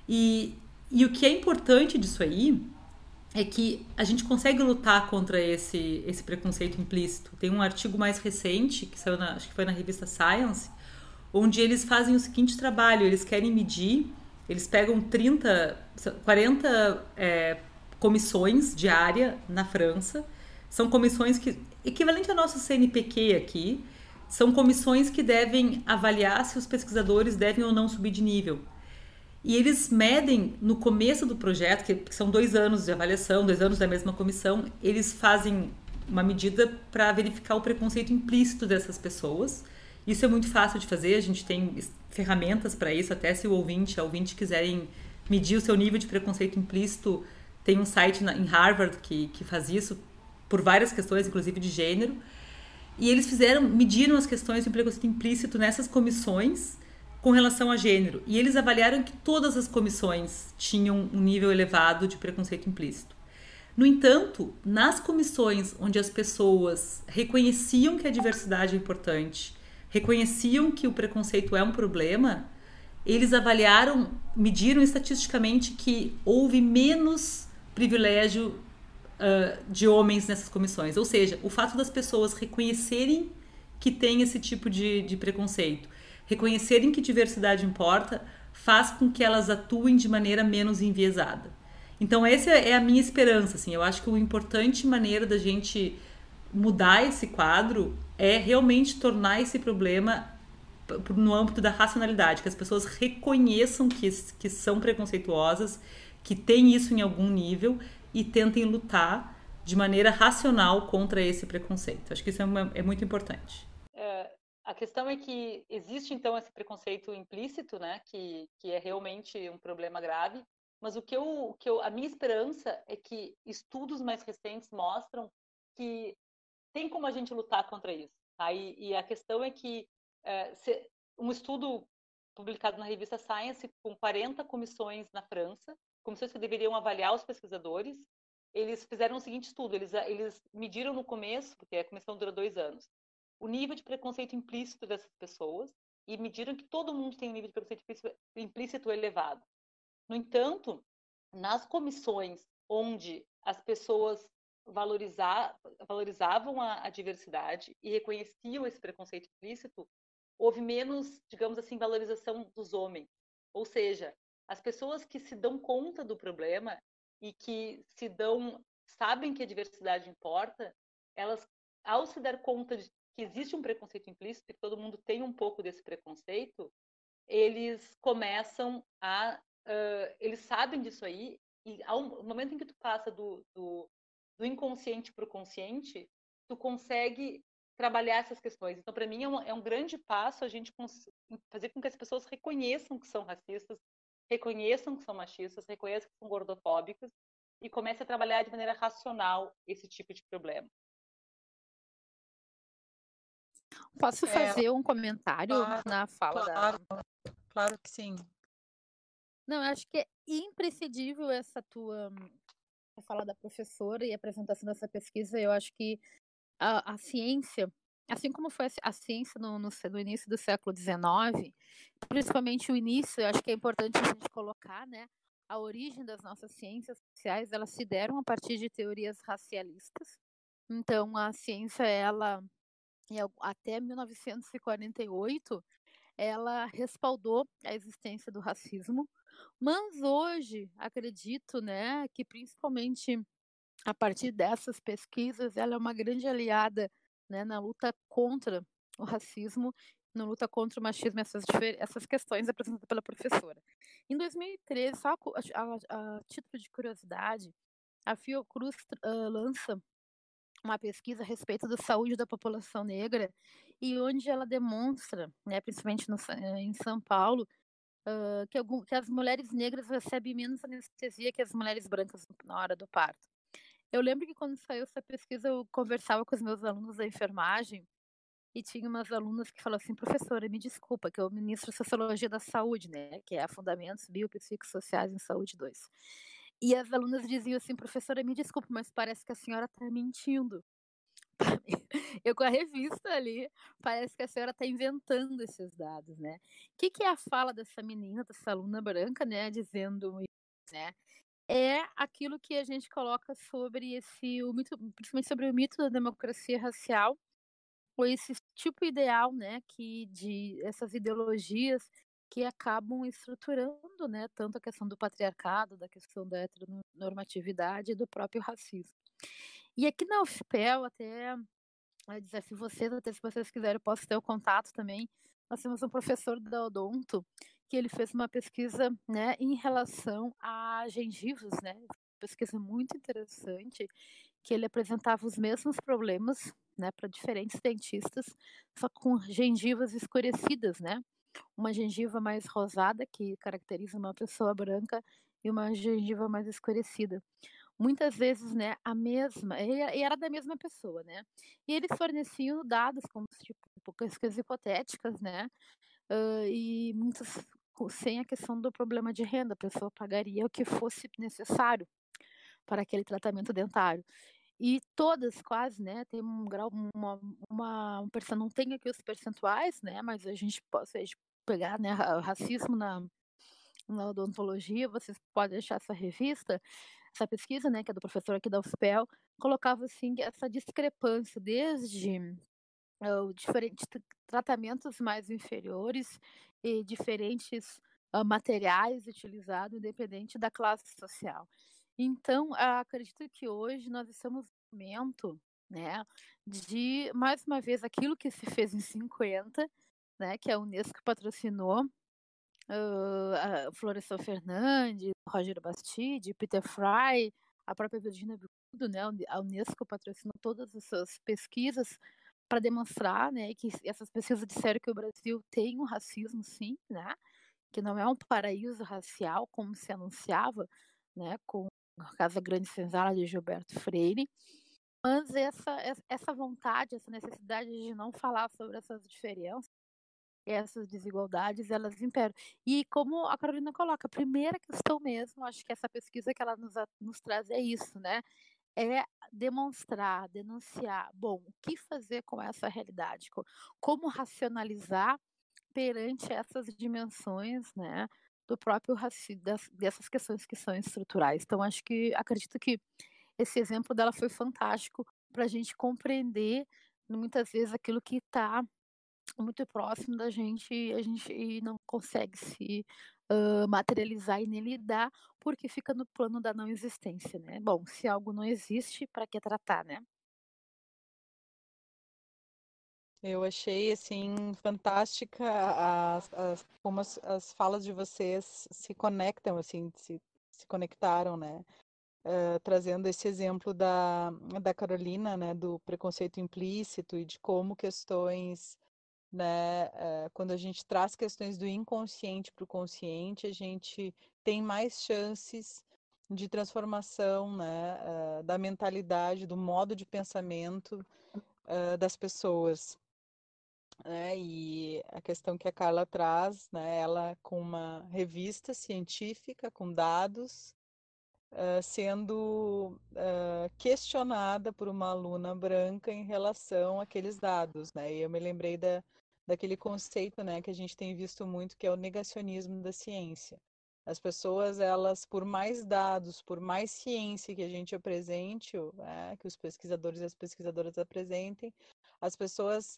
E, e o que é importante disso aí é que a gente consegue lutar contra esse, esse preconceito implícito. Tem um artigo mais recente, que saiu na, acho que foi na revista Science, onde eles fazem o seguinte trabalho: eles querem medir, eles pegam 30, 40 é, comissões de área na França, são comissões que, equivalente ao nosso CNPq aqui, são comissões que devem avaliar se os pesquisadores devem ou não subir de nível. E eles medem no começo do projeto, que são dois anos de avaliação, dois anos da mesma comissão, eles fazem uma medida para verificar o preconceito implícito dessas pessoas isso é muito fácil de fazer, a gente tem ferramentas para isso, até se o ouvinte, a ouvinte quiserem medir o seu nível de preconceito implícito, Tem um site na, em Harvard que, que faz isso por várias questões, inclusive de gênero. E eles fizeram, mediram as questões do preconceito implícito nessas comissões com relação a gênero. E eles avaliaram que todas as comissões tinham um nível elevado de preconceito implícito. No entanto, nas comissões onde as pessoas reconheciam que a diversidade é importante, reconheciam que o preconceito é um problema, eles avaliaram, mediram estatisticamente que houve menos privilégio uh, de homens nessas comissões. Ou seja, o fato das pessoas reconhecerem que tem esse tipo de, de preconceito, reconhecerem que diversidade importa, faz com que elas atuem de maneira menos enviesada. Então essa é a minha esperança, assim. Eu acho que uma importante maneira da gente mudar esse quadro é realmente tornar esse problema no âmbito da racionalidade, que as pessoas reconheçam que, que são preconceituosas, que tem isso em algum nível e tentem lutar de maneira racional contra esse preconceito. Acho que isso é, uma, é muito importante. É, a questão é que existe então esse preconceito implícito, né, que, que é realmente um problema grave. Mas o que eu, o que eu, a minha esperança é que estudos mais recentes mostram que tem como a gente lutar contra isso. Tá? E, e a questão é que é, se, um estudo publicado na revista Science com 40 comissões na França, comissões que deveriam avaliar os pesquisadores, eles fizeram o seguinte estudo, eles, eles mediram no começo, porque a comissão dura dois anos, o nível de preconceito implícito dessas pessoas e mediram que todo mundo tem um nível de preconceito implícito elevado. No entanto, nas comissões onde as pessoas valorizavam a, a, diversidade e reconheciam esse preconceito implícito, houve menos, digamos assim, valorização dos homens. Ou seja, as pessoas que se dão conta do problema e que se dão, sabem que a diversidade importa, elas, ao se dar conta de que existe um preconceito implícito que todo mundo tem um pouco desse preconceito, eles começam a, uh, eles sabem disso aí e ao momento em que tu passa do, do do inconsciente para o consciente, tu consegue trabalhar essas questões. Então, para mim, é um, é um, grande passo a gente fazer com que as pessoas reconheçam que são racistas, reconheçam que são machistas, reconheçam que são gordofóbicas e comece a trabalhar de maneira racional esse tipo de problema. Posso é. fazer um comentário claro, na fala claro, da. Claro que sim. Não, eu acho que é imprescindível essa tua a fala da professora e a apresentação dessa pesquisa, eu acho que a, a ciência, assim como foi a, a ciência no, no, no, início do século XIX, principalmente o início, eu acho que é importante a gente colocar, né, a origem das nossas ciências sociais, elas se deram a partir de teorias racialistas. Então, a ciência, ela, até 1948, ela respaldou a existência do racismo, mas hoje, acredito, né, que principalmente a partir dessas pesquisas, ela é uma grande aliada né, na luta contra o racismo, na luta contra o machismo, essas, essas questões apresentadas pela professora. Em 2013, só a, a, a título de curiosidade, a Fiocruz uh, lança uma pesquisa a respeito da saúde da população negra e onde ela demonstra, né, principalmente no, em São Paulo, uh, que, algum, que as mulheres negras recebem menos anestesia que as mulheres brancas na hora do parto. Eu lembro que quando saiu essa pesquisa, eu conversava com os meus alunos da enfermagem e tinha umas alunas que falavam assim, professora, me desculpa, que eu ministro Sociologia da Saúde, né, que é Fundamentos Biopsicossociais em Saúde 2. E as alunas diziam assim, professora, me desculpe, mas parece que a senhora está mentindo. Eu com a revista ali, parece que a senhora está inventando esses dados, né? O que, que é a fala dessa menina, dessa aluna branca, né, dizendo, né? É aquilo que a gente coloca sobre esse, o mito, principalmente sobre o mito da democracia racial, ou esse tipo ideal, né, que de essas ideologias que acabam estruturando, né, tanto a questão do patriarcado, da questão da heteronormatividade e do próprio racismo. E aqui na UFPEL, até eh, desafio vocês, até se vocês quiserem, eu posso ter o contato também. Nós temos um professor da Odonto que ele fez uma pesquisa, né, em relação a gengivos, né, pesquisa muito interessante, que ele apresentava os mesmos problemas, né, para diferentes dentistas, só com gengivas escurecidas, né, uma gengiva mais rosada que caracteriza uma pessoa branca e uma gengiva mais escurecida. Muitas vezes, né, a mesma, e era da mesma pessoa, né? E eles forneciam dados como tipo questões hipotéticas, né? Uh, e muitas sem a questão do problema de renda, a pessoa pagaria o que fosse necessário para aquele tratamento dentário. E todas quase, né, tem um grau, uma, uma um não tem aqui os percentuais, né, mas a gente pode pegar, né, racismo na, na odontologia, vocês podem achar essa revista, essa pesquisa, né, que é do professor aqui da UFPEL, colocava, assim, essa discrepância desde uh, diferentes tratamentos mais inferiores e diferentes uh, materiais utilizados, independente da classe social. Então, acredito que hoje nós estamos no momento, né, de, mais uma vez, aquilo que se fez em 50, né, que a Unesco patrocinou, uh, Florestan Fernandes, Roger Bastide, Peter Fry, a própria Virginia Bicudo, né, a Unesco patrocinou todas essas pesquisas para demonstrar, né, que essas pesquisas disseram que o Brasil tem um racismo, sim, né, que não é um paraíso racial como se anunciava, né, com a Casa Grande Senzala de Gilberto Freire, mas essa, essa vontade, essa necessidade de não falar sobre essas diferenças, essas desigualdades, elas imperam. E como a Carolina coloca, a primeira questão mesmo, acho que essa pesquisa que ela nos, nos traz é isso, né? É demonstrar, denunciar, bom, o que fazer com essa realidade, como racionalizar perante essas dimensões, né, do próprio racismo, dessas questões que são estruturais. Então, acho que, acredito que esse exemplo dela foi fantástico para a gente compreender, muitas vezes, aquilo que está muito próximo da gente e a gente não consegue se uh, materializar e nem lidar porque fica no plano da não existência, né? Bom, se algo não existe, para que tratar, né? Eu achei assim fantástica as, as como as, as, falas de vocês se conectam assim, se, se conectaram, né? Uh, trazendo esse exemplo da, da Carolina, né, do preconceito implícito e de como questões, né, uh, quando a gente traz questões do inconsciente para o consciente, a gente tem mais chances de transformação, né, uh, da mentalidade, do modo de pensamento das pessoas né? E a questão que a Carla traz, né? Ela com uma revista científica com dados, uh, sendo uh, questionada por uma aluna branca em relação àqueles dados, né? E eu me lembrei da, daquele conceito, né? Que a gente tem visto muito, que é o negacionismo da ciência. As pessoas, elas, por mais dados, por mais ciência que a gente apresente, né, que os pesquisadores e as pesquisadoras apresentem, as pessoas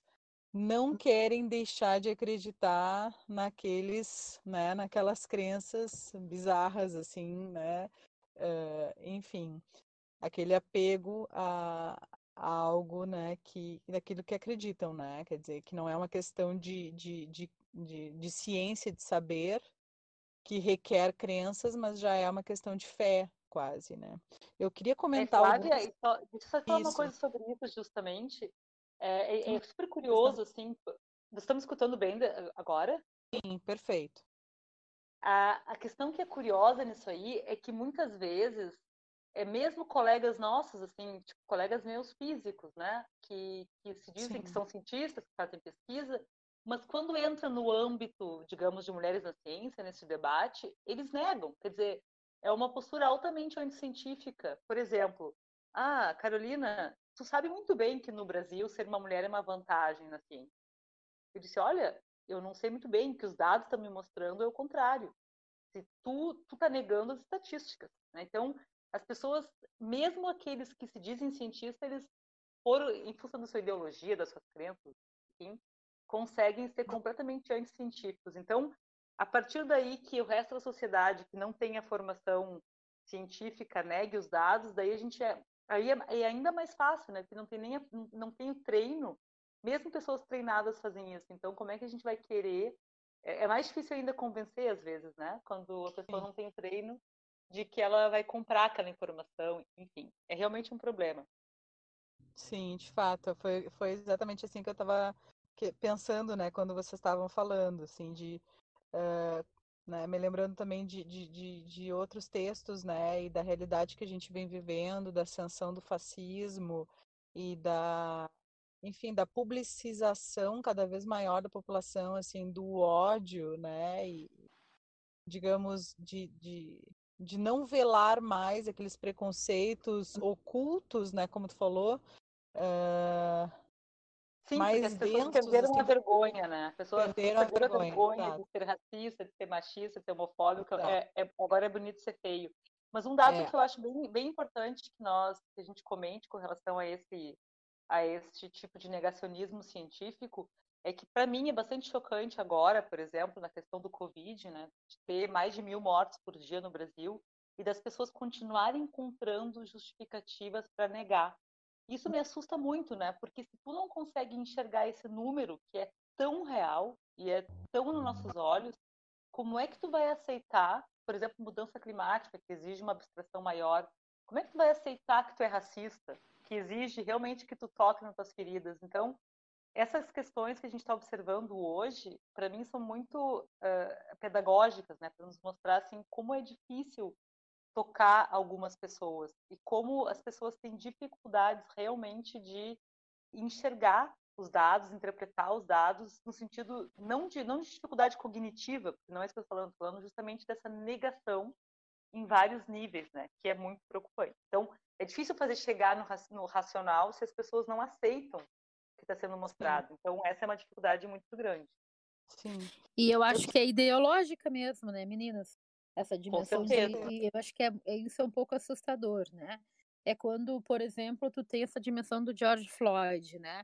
não querem deixar de acreditar naqueles, né, naquelas crenças bizarras, assim, né, uh, enfim, aquele apego a, a, algo, né, que, daquilo que acreditam, né, quer dizer, que não é uma questão de, de, de, de, de ciência, de saber, que requer crenças, mas já é uma questão de fé, quase, né. Eu queria comentar... É, Flávia, só, deixa eu só falar isso. uma coisa sobre isso, justamente, é, é, é super curioso, assim. Nós estamos escutando bem agora? Sim, perfeito. A, a questão que é curiosa nisso aí é que muitas vezes, é mesmo colegas nossos, assim, tipo, colegas meus físicos, né, que, que se dizem Sim. que são cientistas, que fazem pesquisa, mas quando entra no âmbito, digamos, de mulheres na ciência, nesse debate, eles negam. Quer dizer, é uma postura altamente anticientífica. Por exemplo, ah, Carolina, tu sabe muito bem que no Brasil ser uma mulher é uma vantagem na ciência. Eu disse, olha, eu não sei muito bem, que os dados estão me mostrando é o contrário. Se tu, tu tá negando as estatísticas. Né? Então, as pessoas, mesmo aqueles que se dizem cientistas, eles, por, em função da sua ideologia, das suas crenças, enfim, conseguem ser completamente anticientíficos. Então, a partir daí que o resto da sociedade que não tem a formação científica negue os dados, daí a gente é, Aí é, é, ainda mais fácil, né? Porque não tem nem a, não tem o treino. Mesmo pessoas treinadas fazem isso. Então, como é que a gente vai querer? É, é mais difícil ainda convencer às vezes, né? Quando a pessoa Sim. não tem treino de que ela vai comprar aquela informação. Enfim, é realmente um problema. Sim, de fato, foi, foi exatamente assim que eu estava pensando, né, quando vocês estavam falando, assim, de uh, né? Me lembrando também de, de, de, de, outros textos, né? E da realidade que a gente vem vivendo, da ascensão do fascismo e da, enfim, da publicização cada vez maior da população, assim, do ódio, né? E, digamos, de, de, de não velar mais aqueles preconceitos ocultos, né? Como tu falou, uh, Sim, mais as pessoas perderam assim, a vergonha, né? As pessoas perderam, perderam a vergonha, vergonha de ser racista, de ser machista, de ser homofóbico. É, é, agora é bonito ser feio. Mas um dado é. que eu acho bem, bem importante que nós, que a gente comente com relação a esse, a esse tipo de negacionismo científico, é que para mim é bastante chocante agora, por exemplo, na questão do Covid, né, de ter mais de mil mortes por dia no Brasil e das pessoas continuarem encontrando justificativas para negar isso me assusta muito, né? Porque se tu não consegue enxergar esse número que é tão real e é tão nos nossos olhos, como é que tu vai aceitar, por exemplo, mudança climática, que exige uma abstração maior? Como é que tu vai aceitar que tu é racista, que exige realmente que tu toque nas tuas feridas? Então, essas questões que a gente está observando hoje, para mim, são muito uh, pedagógicas, né? Para nos mostrar assim como é difícil tocar algumas pessoas e como as pessoas têm dificuldades realmente de enxergar os dados, interpretar os dados no sentido não de não de dificuldade cognitiva, não é isso que eu estou falando, falando justamente dessa negação em vários níveis, né, que é muito preocupante. Então, é difícil fazer chegar no, no racional se as pessoas não aceitam o que está sendo mostrado. Sim. Então, essa é uma dificuldade muito grande. Sim. E eu acho que é ideológica mesmo, né, meninas? essa dimensão de eu acho que é, é, isso é um pouco assustador, né? É quando, por exemplo, tu tem essa dimensão do George Floyd, né?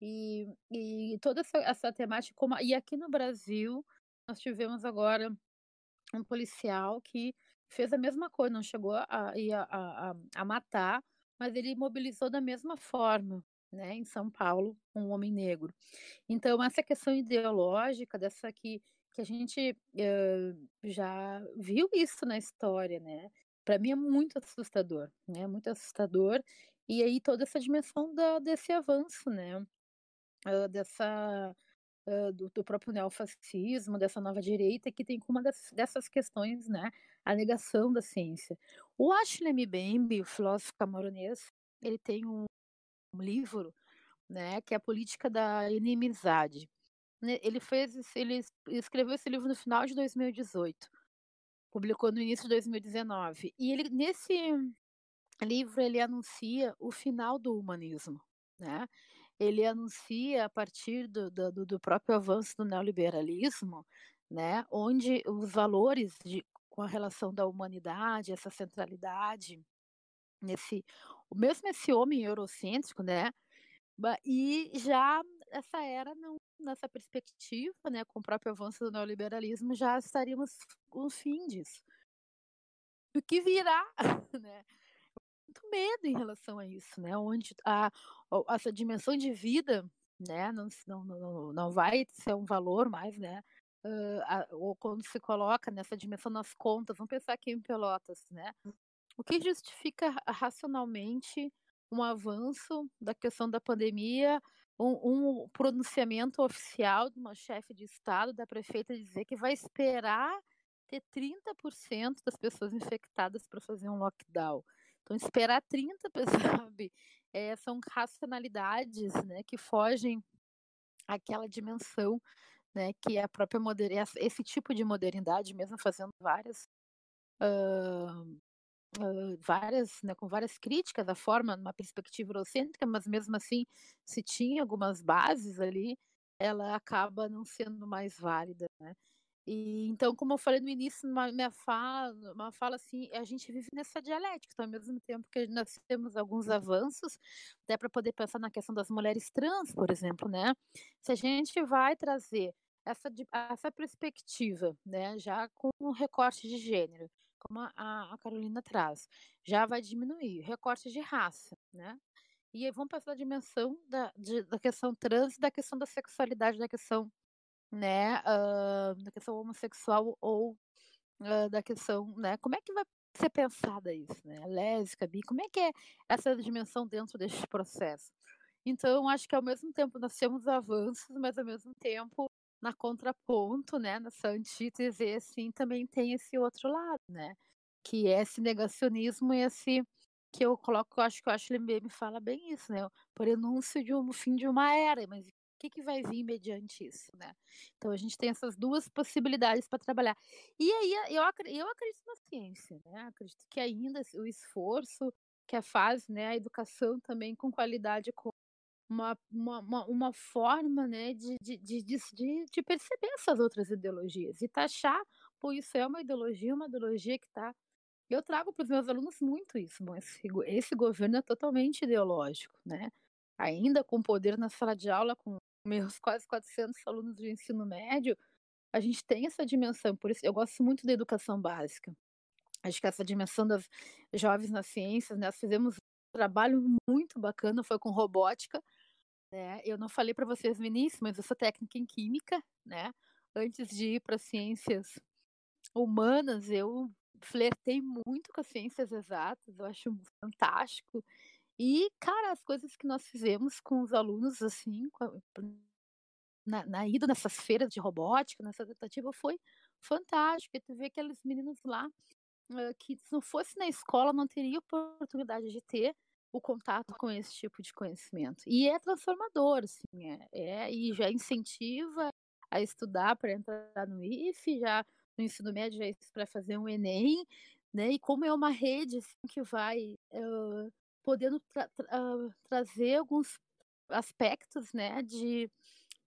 E, e toda essa, essa temática, como, e aqui no Brasil, nós tivemos agora um policial que fez a mesma coisa, não chegou a, a, a, a matar, mas ele mobilizou da mesma forma, né, em São Paulo, um homem negro. Então, essa questão ideológica, dessa que que a gente uh, já viu isso na história, né? Para mim é muito assustador, né? Muito assustador. E aí toda essa dimensão da, desse avanço, né? Uh, dessa uh, do, do, próprio neofascismo, dessa nova direita que tem como uma das, dessas questões, né? A negação da ciência. O Ashley Mbembe, o filósofo camaronês, ele tem um, um livro, né? Que é a política da inimizade né, ele fez, ele escreveu esse livro no final de 2018, publicou no início de 2019. E ele nesse livro ele anuncia o final do humanismo, né? Ele anuncia a partir do, do, do próprio avanço do neoliberalismo, né? Onde os valores de, com a relação da humanidade, essa centralidade, nesse, mesmo esse homem eurocêntrico, né? E já essa era não nessa perspectiva, né, com o próprio avanço do neoliberalismo, já estaríamos com o fim disso. O que virá, né? Muito medo em relação a isso, né? Onde a, essa dimensão de vida, né, não, não, não vai ser um valor mais, né? Uh, a, ou quando se coloca nessa dimensão nas contas, vamos pensar aqui em Pelotas, né? O que justifica racionalmente um avanço da questão da pandemia, um, um pronunciamento oficial de uma chefe de Estado, da prefeita, dizer que vai esperar ter 30% das pessoas infectadas para fazer um lockdown. Então, esperar 30%, sabe? É, são racionalidades né, que fogem àquela dimensão né, que é a própria modernidade, esse tipo de modernidade, mesmo fazendo várias uh, várias, né, com várias críticas à forma, numa perspectiva eurocêntrica, mas mesmo assim, se tinha algumas bases ali, ela acaba não sendo mais válida, né? E então, como eu falei no início, uma minha fala, uma fala assim, a gente vive nessa dialética, então, ao mesmo tempo que nós temos alguns avanços, até para poder pensar na questão das mulheres trans, por exemplo, né? Se a gente vai trazer essa, essa perspectiva, né, já com um recorte de gênero, como a, a Carolina traz, já vai diminuir. Recorte de raça, né? E aí vamos passar da dimensão da, de, da questão trans, da questão da sexualidade, da questão, né, uh, da questão homossexual ou uh, da questão, né, como é que vai ser pensada isso, né, lésbica, bi, como é que é essa dimensão dentro deste processo? Então, acho que ao mesmo tempo nós temos avanços, mas ao mesmo tempo na contraponto, né, nessa antítese, assim, também tem esse outro lado, né, que é esse negacionismo e esse que eu coloco, eu acho que o Ashley me fala bem isso, né, o prenúncio de um fim de uma era, mas que, que vai vir mediante isso, né? Então a gente tem essas duas possibilidades para trabalhar. E aí eu, eu acredito na ciência, né? Acredito que ainda o esforço que a faz, né, a educação também com qualidade, com uma, uma, uma, forma né, de, de, de, de, de perceber essas outras ideologias e taxar, pô, isso é uma ideologia, uma ideologia que está. Eu trago para os meus alunos muito isso. Bom, esse, esse governo é totalmente ideológico, né? Ainda com poder na sala de aula, com meus quase 400 alunos de ensino médio, a gente tem essa dimensão. Por isso, eu gosto muito da educação básica. Acho que essa dimensão das jovens nas ciências, né? Nós fizemos um trabalho muito bacana, foi com robótica, né? Eu não falei para vocês no início, mas eu sou técnica em química, né? Antes de ir para ciências humanas, eu flertei muito com as ciências exatas, eu acho fantástico. E, cara, as coisas que nós fizemos com os alunos, assim, na, na ida nessas feiras de robótica, nessa tentativa, foi fantástico. E tu vê aqueles meninos lá que se não fosse na escola não teria oportunidade de ter o contato com esse tipo de conhecimento. E é transformador, assim, é, é e já incentiva a estudar para entrar no IFE, já no ensino médio já é para fazer um Enem, né? E como é uma rede assim, que vai uh, podendo tra tra uh, trazer alguns aspectos, né, de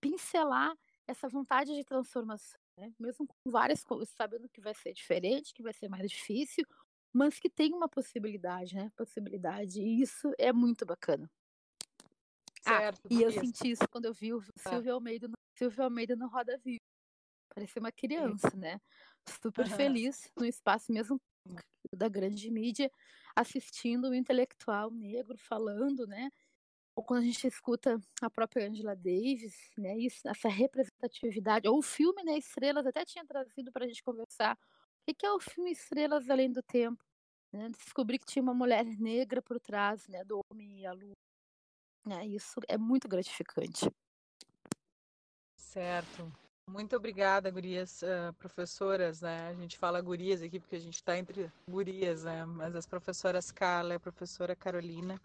pincelar essa vontade de transformação né? Mesmo com várias coisas, sabendo que vai ser diferente, que vai ser mais difícil, mas que tem uma possibilidade, né? Possibilidade. E isso é muito bacana. Certo, ah, e eu senti isso quando eu vi o tá. Silvio Almeida, no, Silvio Almeida no Roda Viva. Parecia uma criança, né? Super uhum. feliz no espaço mesmo da grande mídia, assistindo o intelectual negro falando, né? ou quando a gente escuta a própria Angela Davis, né, isso, essa representatividade, ou o filme, né, Estrelas, até tinha trazido para a gente conversar. O que é o filme Estrelas Além do Tempo? Né? Descobri que tinha uma mulher negra por trás, né, do homem e a lua. Né, isso é muito gratificante. Certo. Muito obrigada, gurias, uh, professoras, né? A gente fala gurias aqui porque a gente está entre gurias, né? Mas as professoras Carla e a professora Carolina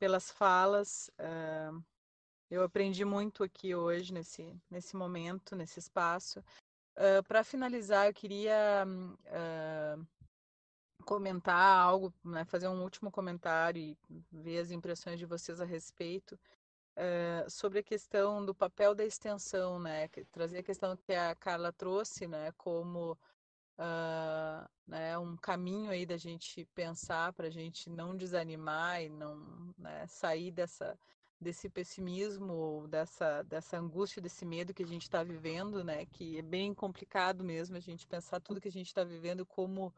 pelas falas. Uh, eu aprendi muito aqui hoje, nesse, nesse momento, nesse espaço. Uh, Para finalizar, eu queria comentar algo, né, fazer um último comentário e ver as impressões de vocês a respeito. Uh, sobre a questão do papel da extensão, né? Trazer a questão que a Carla trouxe, né? Como uh, né, um caminho aí da gente pensar para a gente não desanimar e não né, sair dessa desse pessimismo, dessa dessa angústia, desse medo que a gente está vivendo, né? Que é bem complicado mesmo a gente pensar tudo que a gente está vivendo como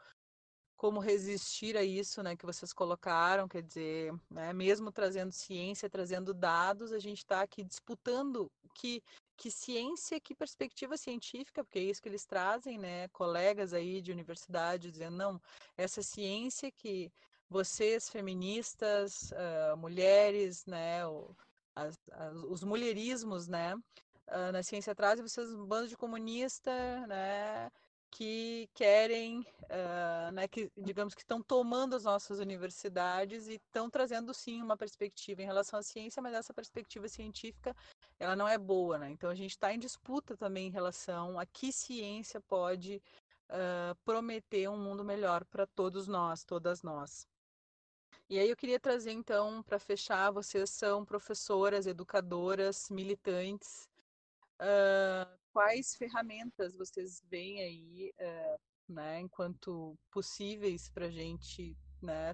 como resistir a isso, né, que vocês colocaram, quer dizer, né, mesmo trazendo ciência, trazendo dados, a gente está aqui disputando que que ciência, que perspectiva científica, porque é isso que eles trazem, né, colegas aí de universidade dizendo não, essa ciência que vocês feministas, uh, mulheres, né, o, as, as, os mulherismos, né, uh, na ciência trazem vocês um bando de comunista, né, que querem, uh, né, que digamos que estão tomando as nossas universidades e estão trazendo sim uma perspectiva em relação à ciência, mas essa perspectiva científica ela não é boa, né? Então a gente está em disputa também em relação a que ciência pode uh, prometer um mundo melhor para todos nós, todas nós. E aí eu queria trazer então para fechar, vocês são professoras, educadoras, militantes. Uh, quais ferramentas vocês veem aí, uh, né, enquanto possíveis para a gente, né,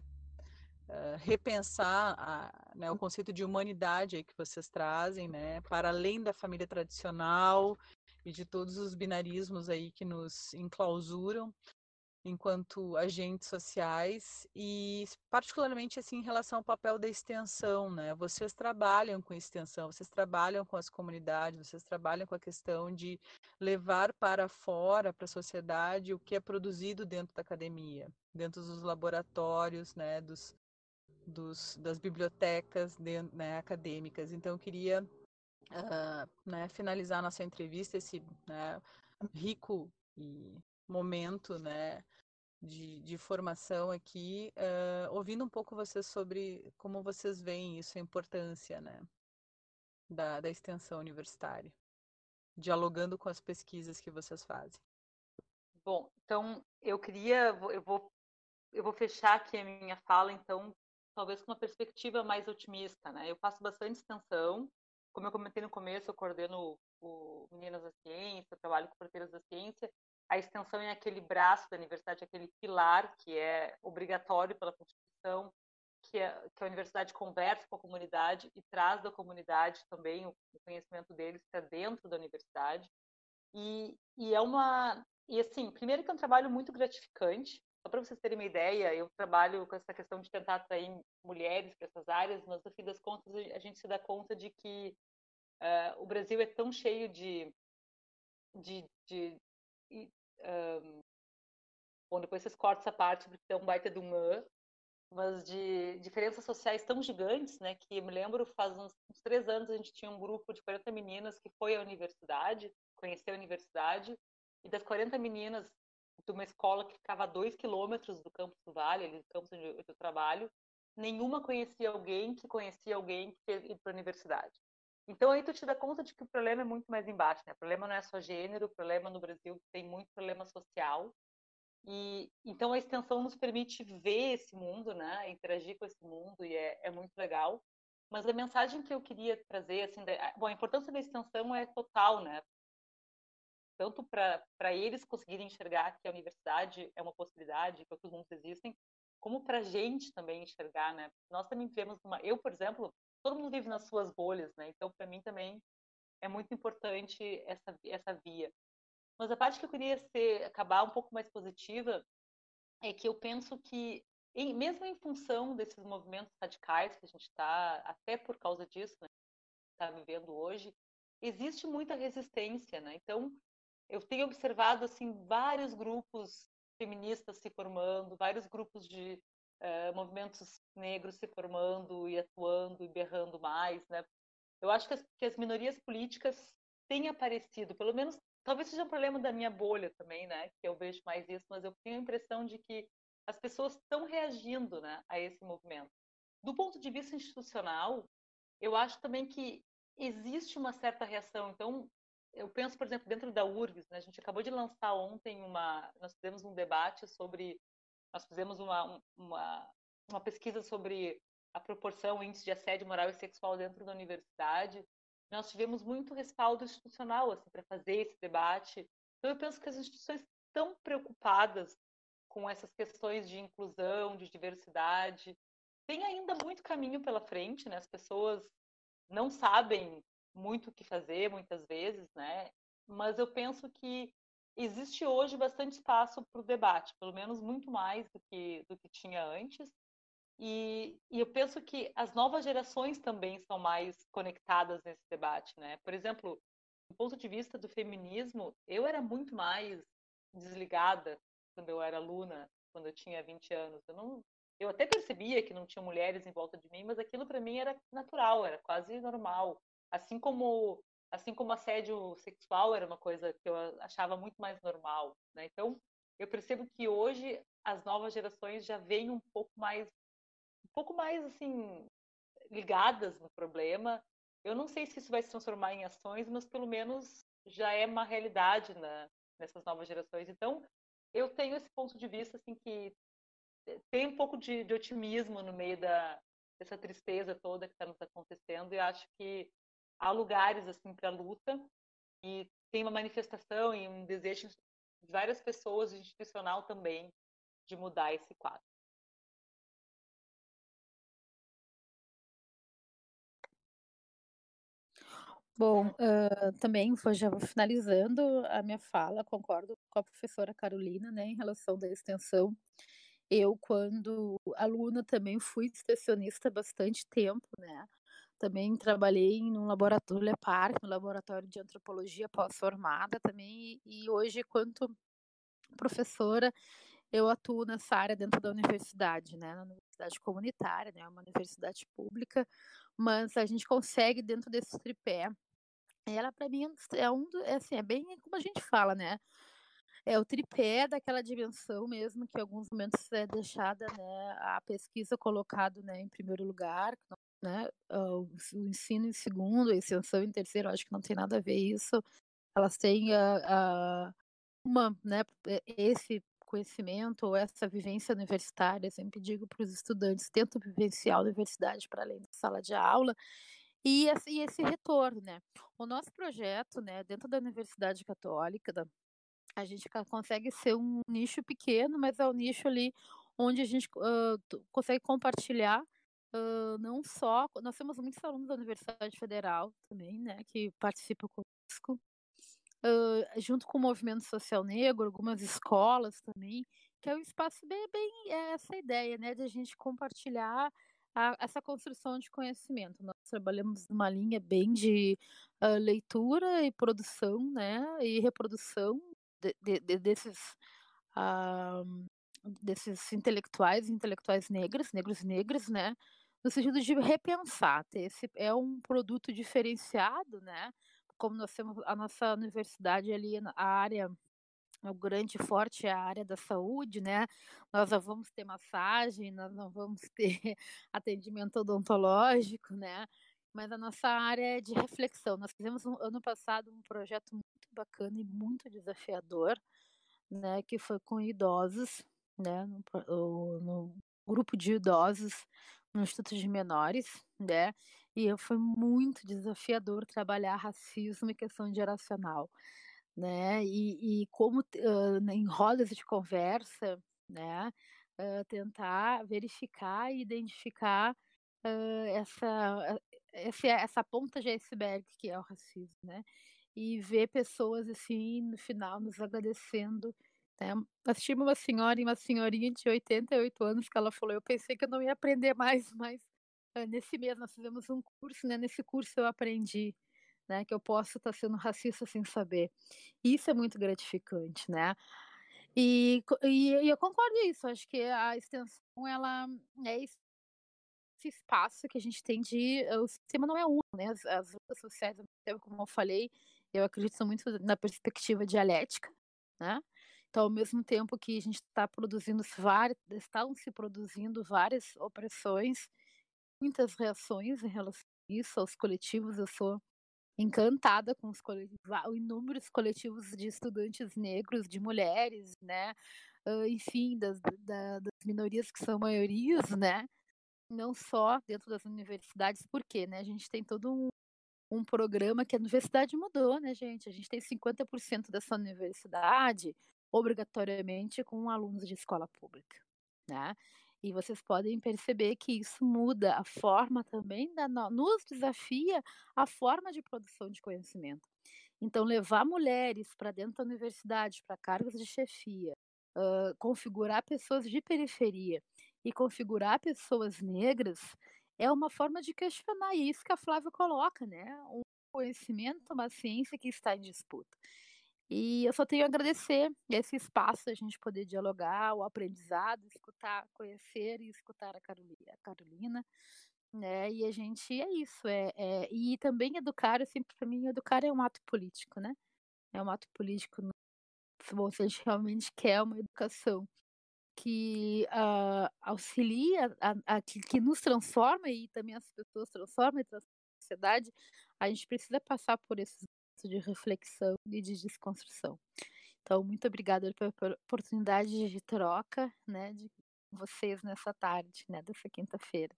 uh, repensar a, né, o conceito de humanidade que vocês trazem, né, para além da família tradicional e de todos os binarismos aí que nos enclausuram, enquanto agentes sociais e particularmente assim em relação ao papel da extensão, né? Vocês trabalham com extensão, vocês trabalham com as comunidades, vocês trabalham com a questão de levar para fora, para a sociedade, o que é produzido dentro da academia, dentro dos laboratórios, né? Dos, dos das bibliotecas né, acadêmicas. Então eu queria uh, né, finalizar nossa entrevista, esse né, rico e momento, né, de, de formação aqui, uh, ouvindo um pouco vocês sobre como vocês veem isso, a importância, né, da, da extensão universitária, dialogando com as pesquisas que vocês fazem. Bom, então eu queria, eu vou, eu vou fechar aqui a minha fala, então, talvez com uma perspectiva mais otimista, né? Eu faço bastante extensão, como eu comentei no começo, eu coordeno o Meninas da Ciência, trabalho com Fronteiras da Ciência. A extensão é aquele braço da universidade, aquele pilar que é obrigatório pela Constituição, que, é, que a universidade conversa com a comunidade e traz da comunidade também o, o conhecimento deles para dentro da universidade. E, e é uma. E assim, primeiro que é um trabalho muito gratificante. Só para vocês terem uma ideia, eu trabalho com essa questão de tentar atrair mulheres para essas áreas, mas no fim das contas a gente se dá conta de que uh, o Brasil é tão cheio de. de, de um, bom, depois vocês cortam essa parte porque é um baita de um mas de diferenças sociais tão gigantes, né, que eu me lembro faz uns, uns, três anos a gente tinha um grupo de 40 meninas que foi à universidade, conheceu a universidade, e das 40 meninas de uma escola que ficava a dois quilômetros do campus do Vale, ali do campus onde eu, trabalho, nenhuma conhecia alguém que conhecia alguém que para a universidade. Então aí tu te dá conta de que o problema é muito mais embaixo, né? O problema não é só gênero, o problema no Brasil tem muito problema social, e então a extensão nos permite ver esse mundo, né? Interagir com esse mundo e é, é muito legal. Mas a mensagem que eu queria trazer, assim, da, bom, a importância da extensão é total, né? Tanto para eles conseguirem enxergar que a universidade é uma possibilidade, que outros mundos existem, como para a gente também enxergar, né? Nós também vivemos uma, eu, por exemplo, todo mundo vive nas suas bolhas, né? Então, para mim também é muito importante essa essa via. Mas a parte que eu queria ser, acabar um pouco mais positiva é que eu penso que, em, mesmo em função desses movimentos radicais que a gente está, até por causa disso, né, está vivendo hoje, existe muita resistência, né? Então, eu tenho observado assim vários grupos feministas se formando, vários grupos de uh, movimentos negros se formando e atuando e berrando mais, né? Eu acho que as, que as minorias políticas têm aparecido, pelo menos talvez seja um problema da minha bolha também, né? Que eu vejo mais isso, mas eu tenho a impressão de que as pessoas estão reagindo, né, a esse movimento. Do ponto de vista institucional, eu acho também que existe uma certa reação. Então, eu penso, por exemplo, dentro da URGS, né, a gente acabou de lançar ontem uma, nós fizemos um debate sobre, nós fizemos uma, uma, uma pesquisa sobre a proporção, índice de assédio moral e sexual dentro da universidade, nós tivemos muito respaldo institucional assim, para fazer esse debate. Então, eu penso que as instituições estão preocupadas com essas questões de inclusão, de diversidade. Tem ainda muito caminho pela frente, né? As pessoas não sabem muito o que fazer, muitas vezes, né? Mas eu penso que existe hoje bastante espaço para o debate, pelo menos muito mais do que, do que tinha antes. E, e, eu penso que as novas gerações também são mais conectadas nesse debate, né? Por exemplo, do ponto de vista do feminismo, eu era muito mais desligada quando eu era aluna, quando eu tinha 20 anos. Eu não eu até percebia que não tinha mulheres em volta de mim, mas aquilo para mim era natural, era quase normal. Assim como assim como assédio sexual era uma coisa que eu achava muito mais normal, né? Então, eu percebo que hoje as novas gerações já vêm um pouco mais um pouco mais assim ligadas no problema. Eu não sei se isso vai se transformar em ações, mas pelo menos já é uma realidade na, nessas novas gerações. Então, eu tenho esse ponto de vista assim que tem um pouco de, de otimismo no meio da dessa tristeza toda que está nos acontecendo e acho que há lugares assim para luta e tem uma manifestação e um desejo de várias pessoas institucional também de mudar esse quadro. Bom, uh, também vou, já finalizando a minha fala, concordo com a professora Carolina, né, em relação da extensão. Eu, quando aluna, também fui extensionista bastante tempo, né, também trabalhei no laboratório LEPAR, no laboratório de antropologia pós-formada também, e, e hoje, quanto professora, eu atuo nessa área dentro da universidade, né, na universidade comunitária, né, uma universidade pública, mas a gente consegue, dentro desse tripé, ela para mim é um é assim, é bem como a gente fala, né? É o tripé daquela dimensão mesmo que em alguns momentos é deixada, né, a pesquisa colocado, né, em primeiro lugar, né, o ensino em segundo, a extensão em terceiro, acho que não tem nada a ver isso. Elas têm a, a uma, né, esse conhecimento ou essa vivência universitária, sempre digo para os estudantes, tento vivenciar a universidade para além da sala de aula, e esse, e esse retorno, né? O nosso projeto, né, dentro da Universidade Católica, da, a gente consegue ser um nicho pequeno, mas é um nicho ali onde a gente uh, consegue compartilhar uh, não só. Nós temos muitos alunos da Universidade Federal também, né, que participam conosco, uh, junto com o movimento social negro, algumas escolas também, que é um espaço bem, bem é essa ideia, né, de a gente compartilhar a, essa construção de conhecimento. Nós trabalhamos numa linha bem de uh, leitura e produção, né, e reprodução de, de, de, desses uh, desses intelectuais, intelectuais negros, negros e negras, né, no sentido de repensar, esse é um produto diferenciado, né, como nós temos a nossa universidade ali, a área o grande forte é a área da saúde, né? Nós não vamos ter massagem, nós não vamos ter atendimento odontológico, né? Mas a nossa área é de reflexão. Nós fizemos um, ano passado um projeto muito bacana e muito desafiador, né? Que foi com idosos, né? No, no grupo de idosos no Instituto de Menores, né? E foi muito desafiador trabalhar racismo e questão geracional, né? E, e como uh, em rodas de conversa, né? Uh, tentar verificar e identificar uh, essa, essa, essa ponta de iceberg que é o racismo, né? E ver pessoas assim no final nos agradecendo né? Assistimos uma senhora e uma senhorinha de 88 anos que ela falou: Eu pensei que eu não ia aprender mais, mas uh, nesse mês nós fizemos um curso, né? Nesse curso eu aprendi. Né, que eu posso estar sendo racista sem saber. Isso é muito gratificante, né? E, e, e eu concordo isso. Acho que a extensão ela é esse espaço que a gente tem de o sistema não é um, né? As, as lutas sociais, como eu falei, eu acredito muito na perspectiva dialética, né? Então, ao mesmo tempo que a gente está produzindo várias, estão se produzindo várias opressões, muitas reações em relação a isso, aos coletivos, eu sou encantada com os coletivos, inúmeros coletivos de estudantes negros, de mulheres, né, enfim, das, das minorias que são maiorias, né, não só dentro das universidades, porque, né, a gente tem todo um, um programa que a universidade mudou, né, gente, a gente tem 50% dessa universidade obrigatoriamente com alunos de escola pública, né? E vocês podem perceber que isso muda a forma também, da, nos desafia a forma de produção de conhecimento. Então, levar mulheres para dentro da universidade, para cargos de chefia, uh, configurar pessoas de periferia e configurar pessoas negras é uma forma de questionar isso que a Flávia coloca, né? Um conhecimento, uma ciência que está em disputa. E eu só tenho a agradecer esse espaço, a gente poder dialogar, o aprendizado, escutar, conhecer e escutar a Carolina, a Carolina né? E a gente é isso, é, é e também educar, sempre para mim, educar é um ato político, né? É um ato político. Se a gente realmente quer uma educação que uh, auxilia, a, a, que, que, nos transforma e também as pessoas transformam e transformam a sociedade, a gente precisa passar por esses de reflexão e de desconstrução. Então, muito obrigada pela oportunidade de troca, né, de vocês nessa tarde, né, dessa quinta-feira.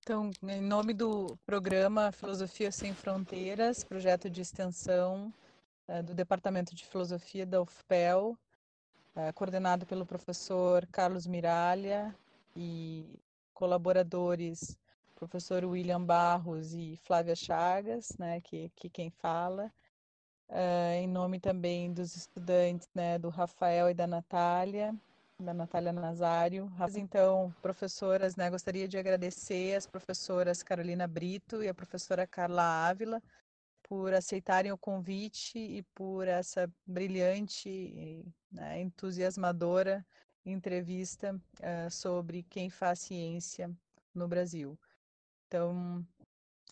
Então, em nome do programa Filosofia Sem Fronteiras, projeto de extensão é, do Departamento de Filosofia da UFPEL, é, coordenado pelo professor Carlos Miralha e colaboradores professor William Barros e Flávia Chagas, né, que, que quem fala, uh, em nome também dos estudantes, né, do Rafael e da Natália, da Natália Nazário. Então, professoras, né, gostaria de agradecer as professoras Carolina Brito e a professora Carla Ávila por aceitarem o convite e por essa brilhante, né, entusiasmadora entrevista uh, sobre quem faz ciência no Brasil. Então,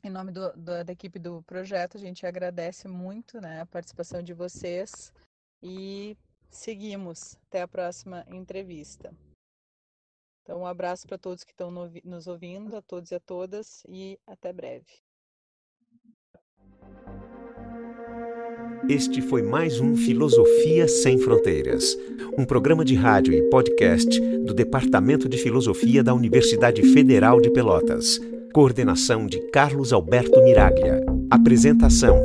em nome do, do, da equipe do projeto, a gente agradece muito né, a participação de vocês e seguimos. Até a próxima entrevista. Então, um abraço para todos que estão nos ouvindo, a todos e a todas, e até breve. Este foi mais um Filosofia Sem Fronteiras, um programa de rádio e podcast do Departamento de Filosofia da Universidade Federal de Pelotas. Coordenação de Carlos Alberto Miraglia. Apresentação: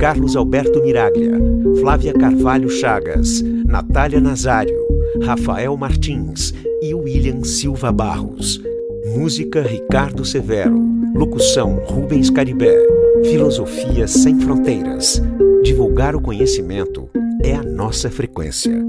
Carlos Alberto Miraglia, Flávia Carvalho Chagas, Natália Nazário, Rafael Martins e William Silva Barros. Música Ricardo Severo. Locução Rubens Caribé. Filosofia Sem Fronteiras. Divulgar o conhecimento é a nossa frequência.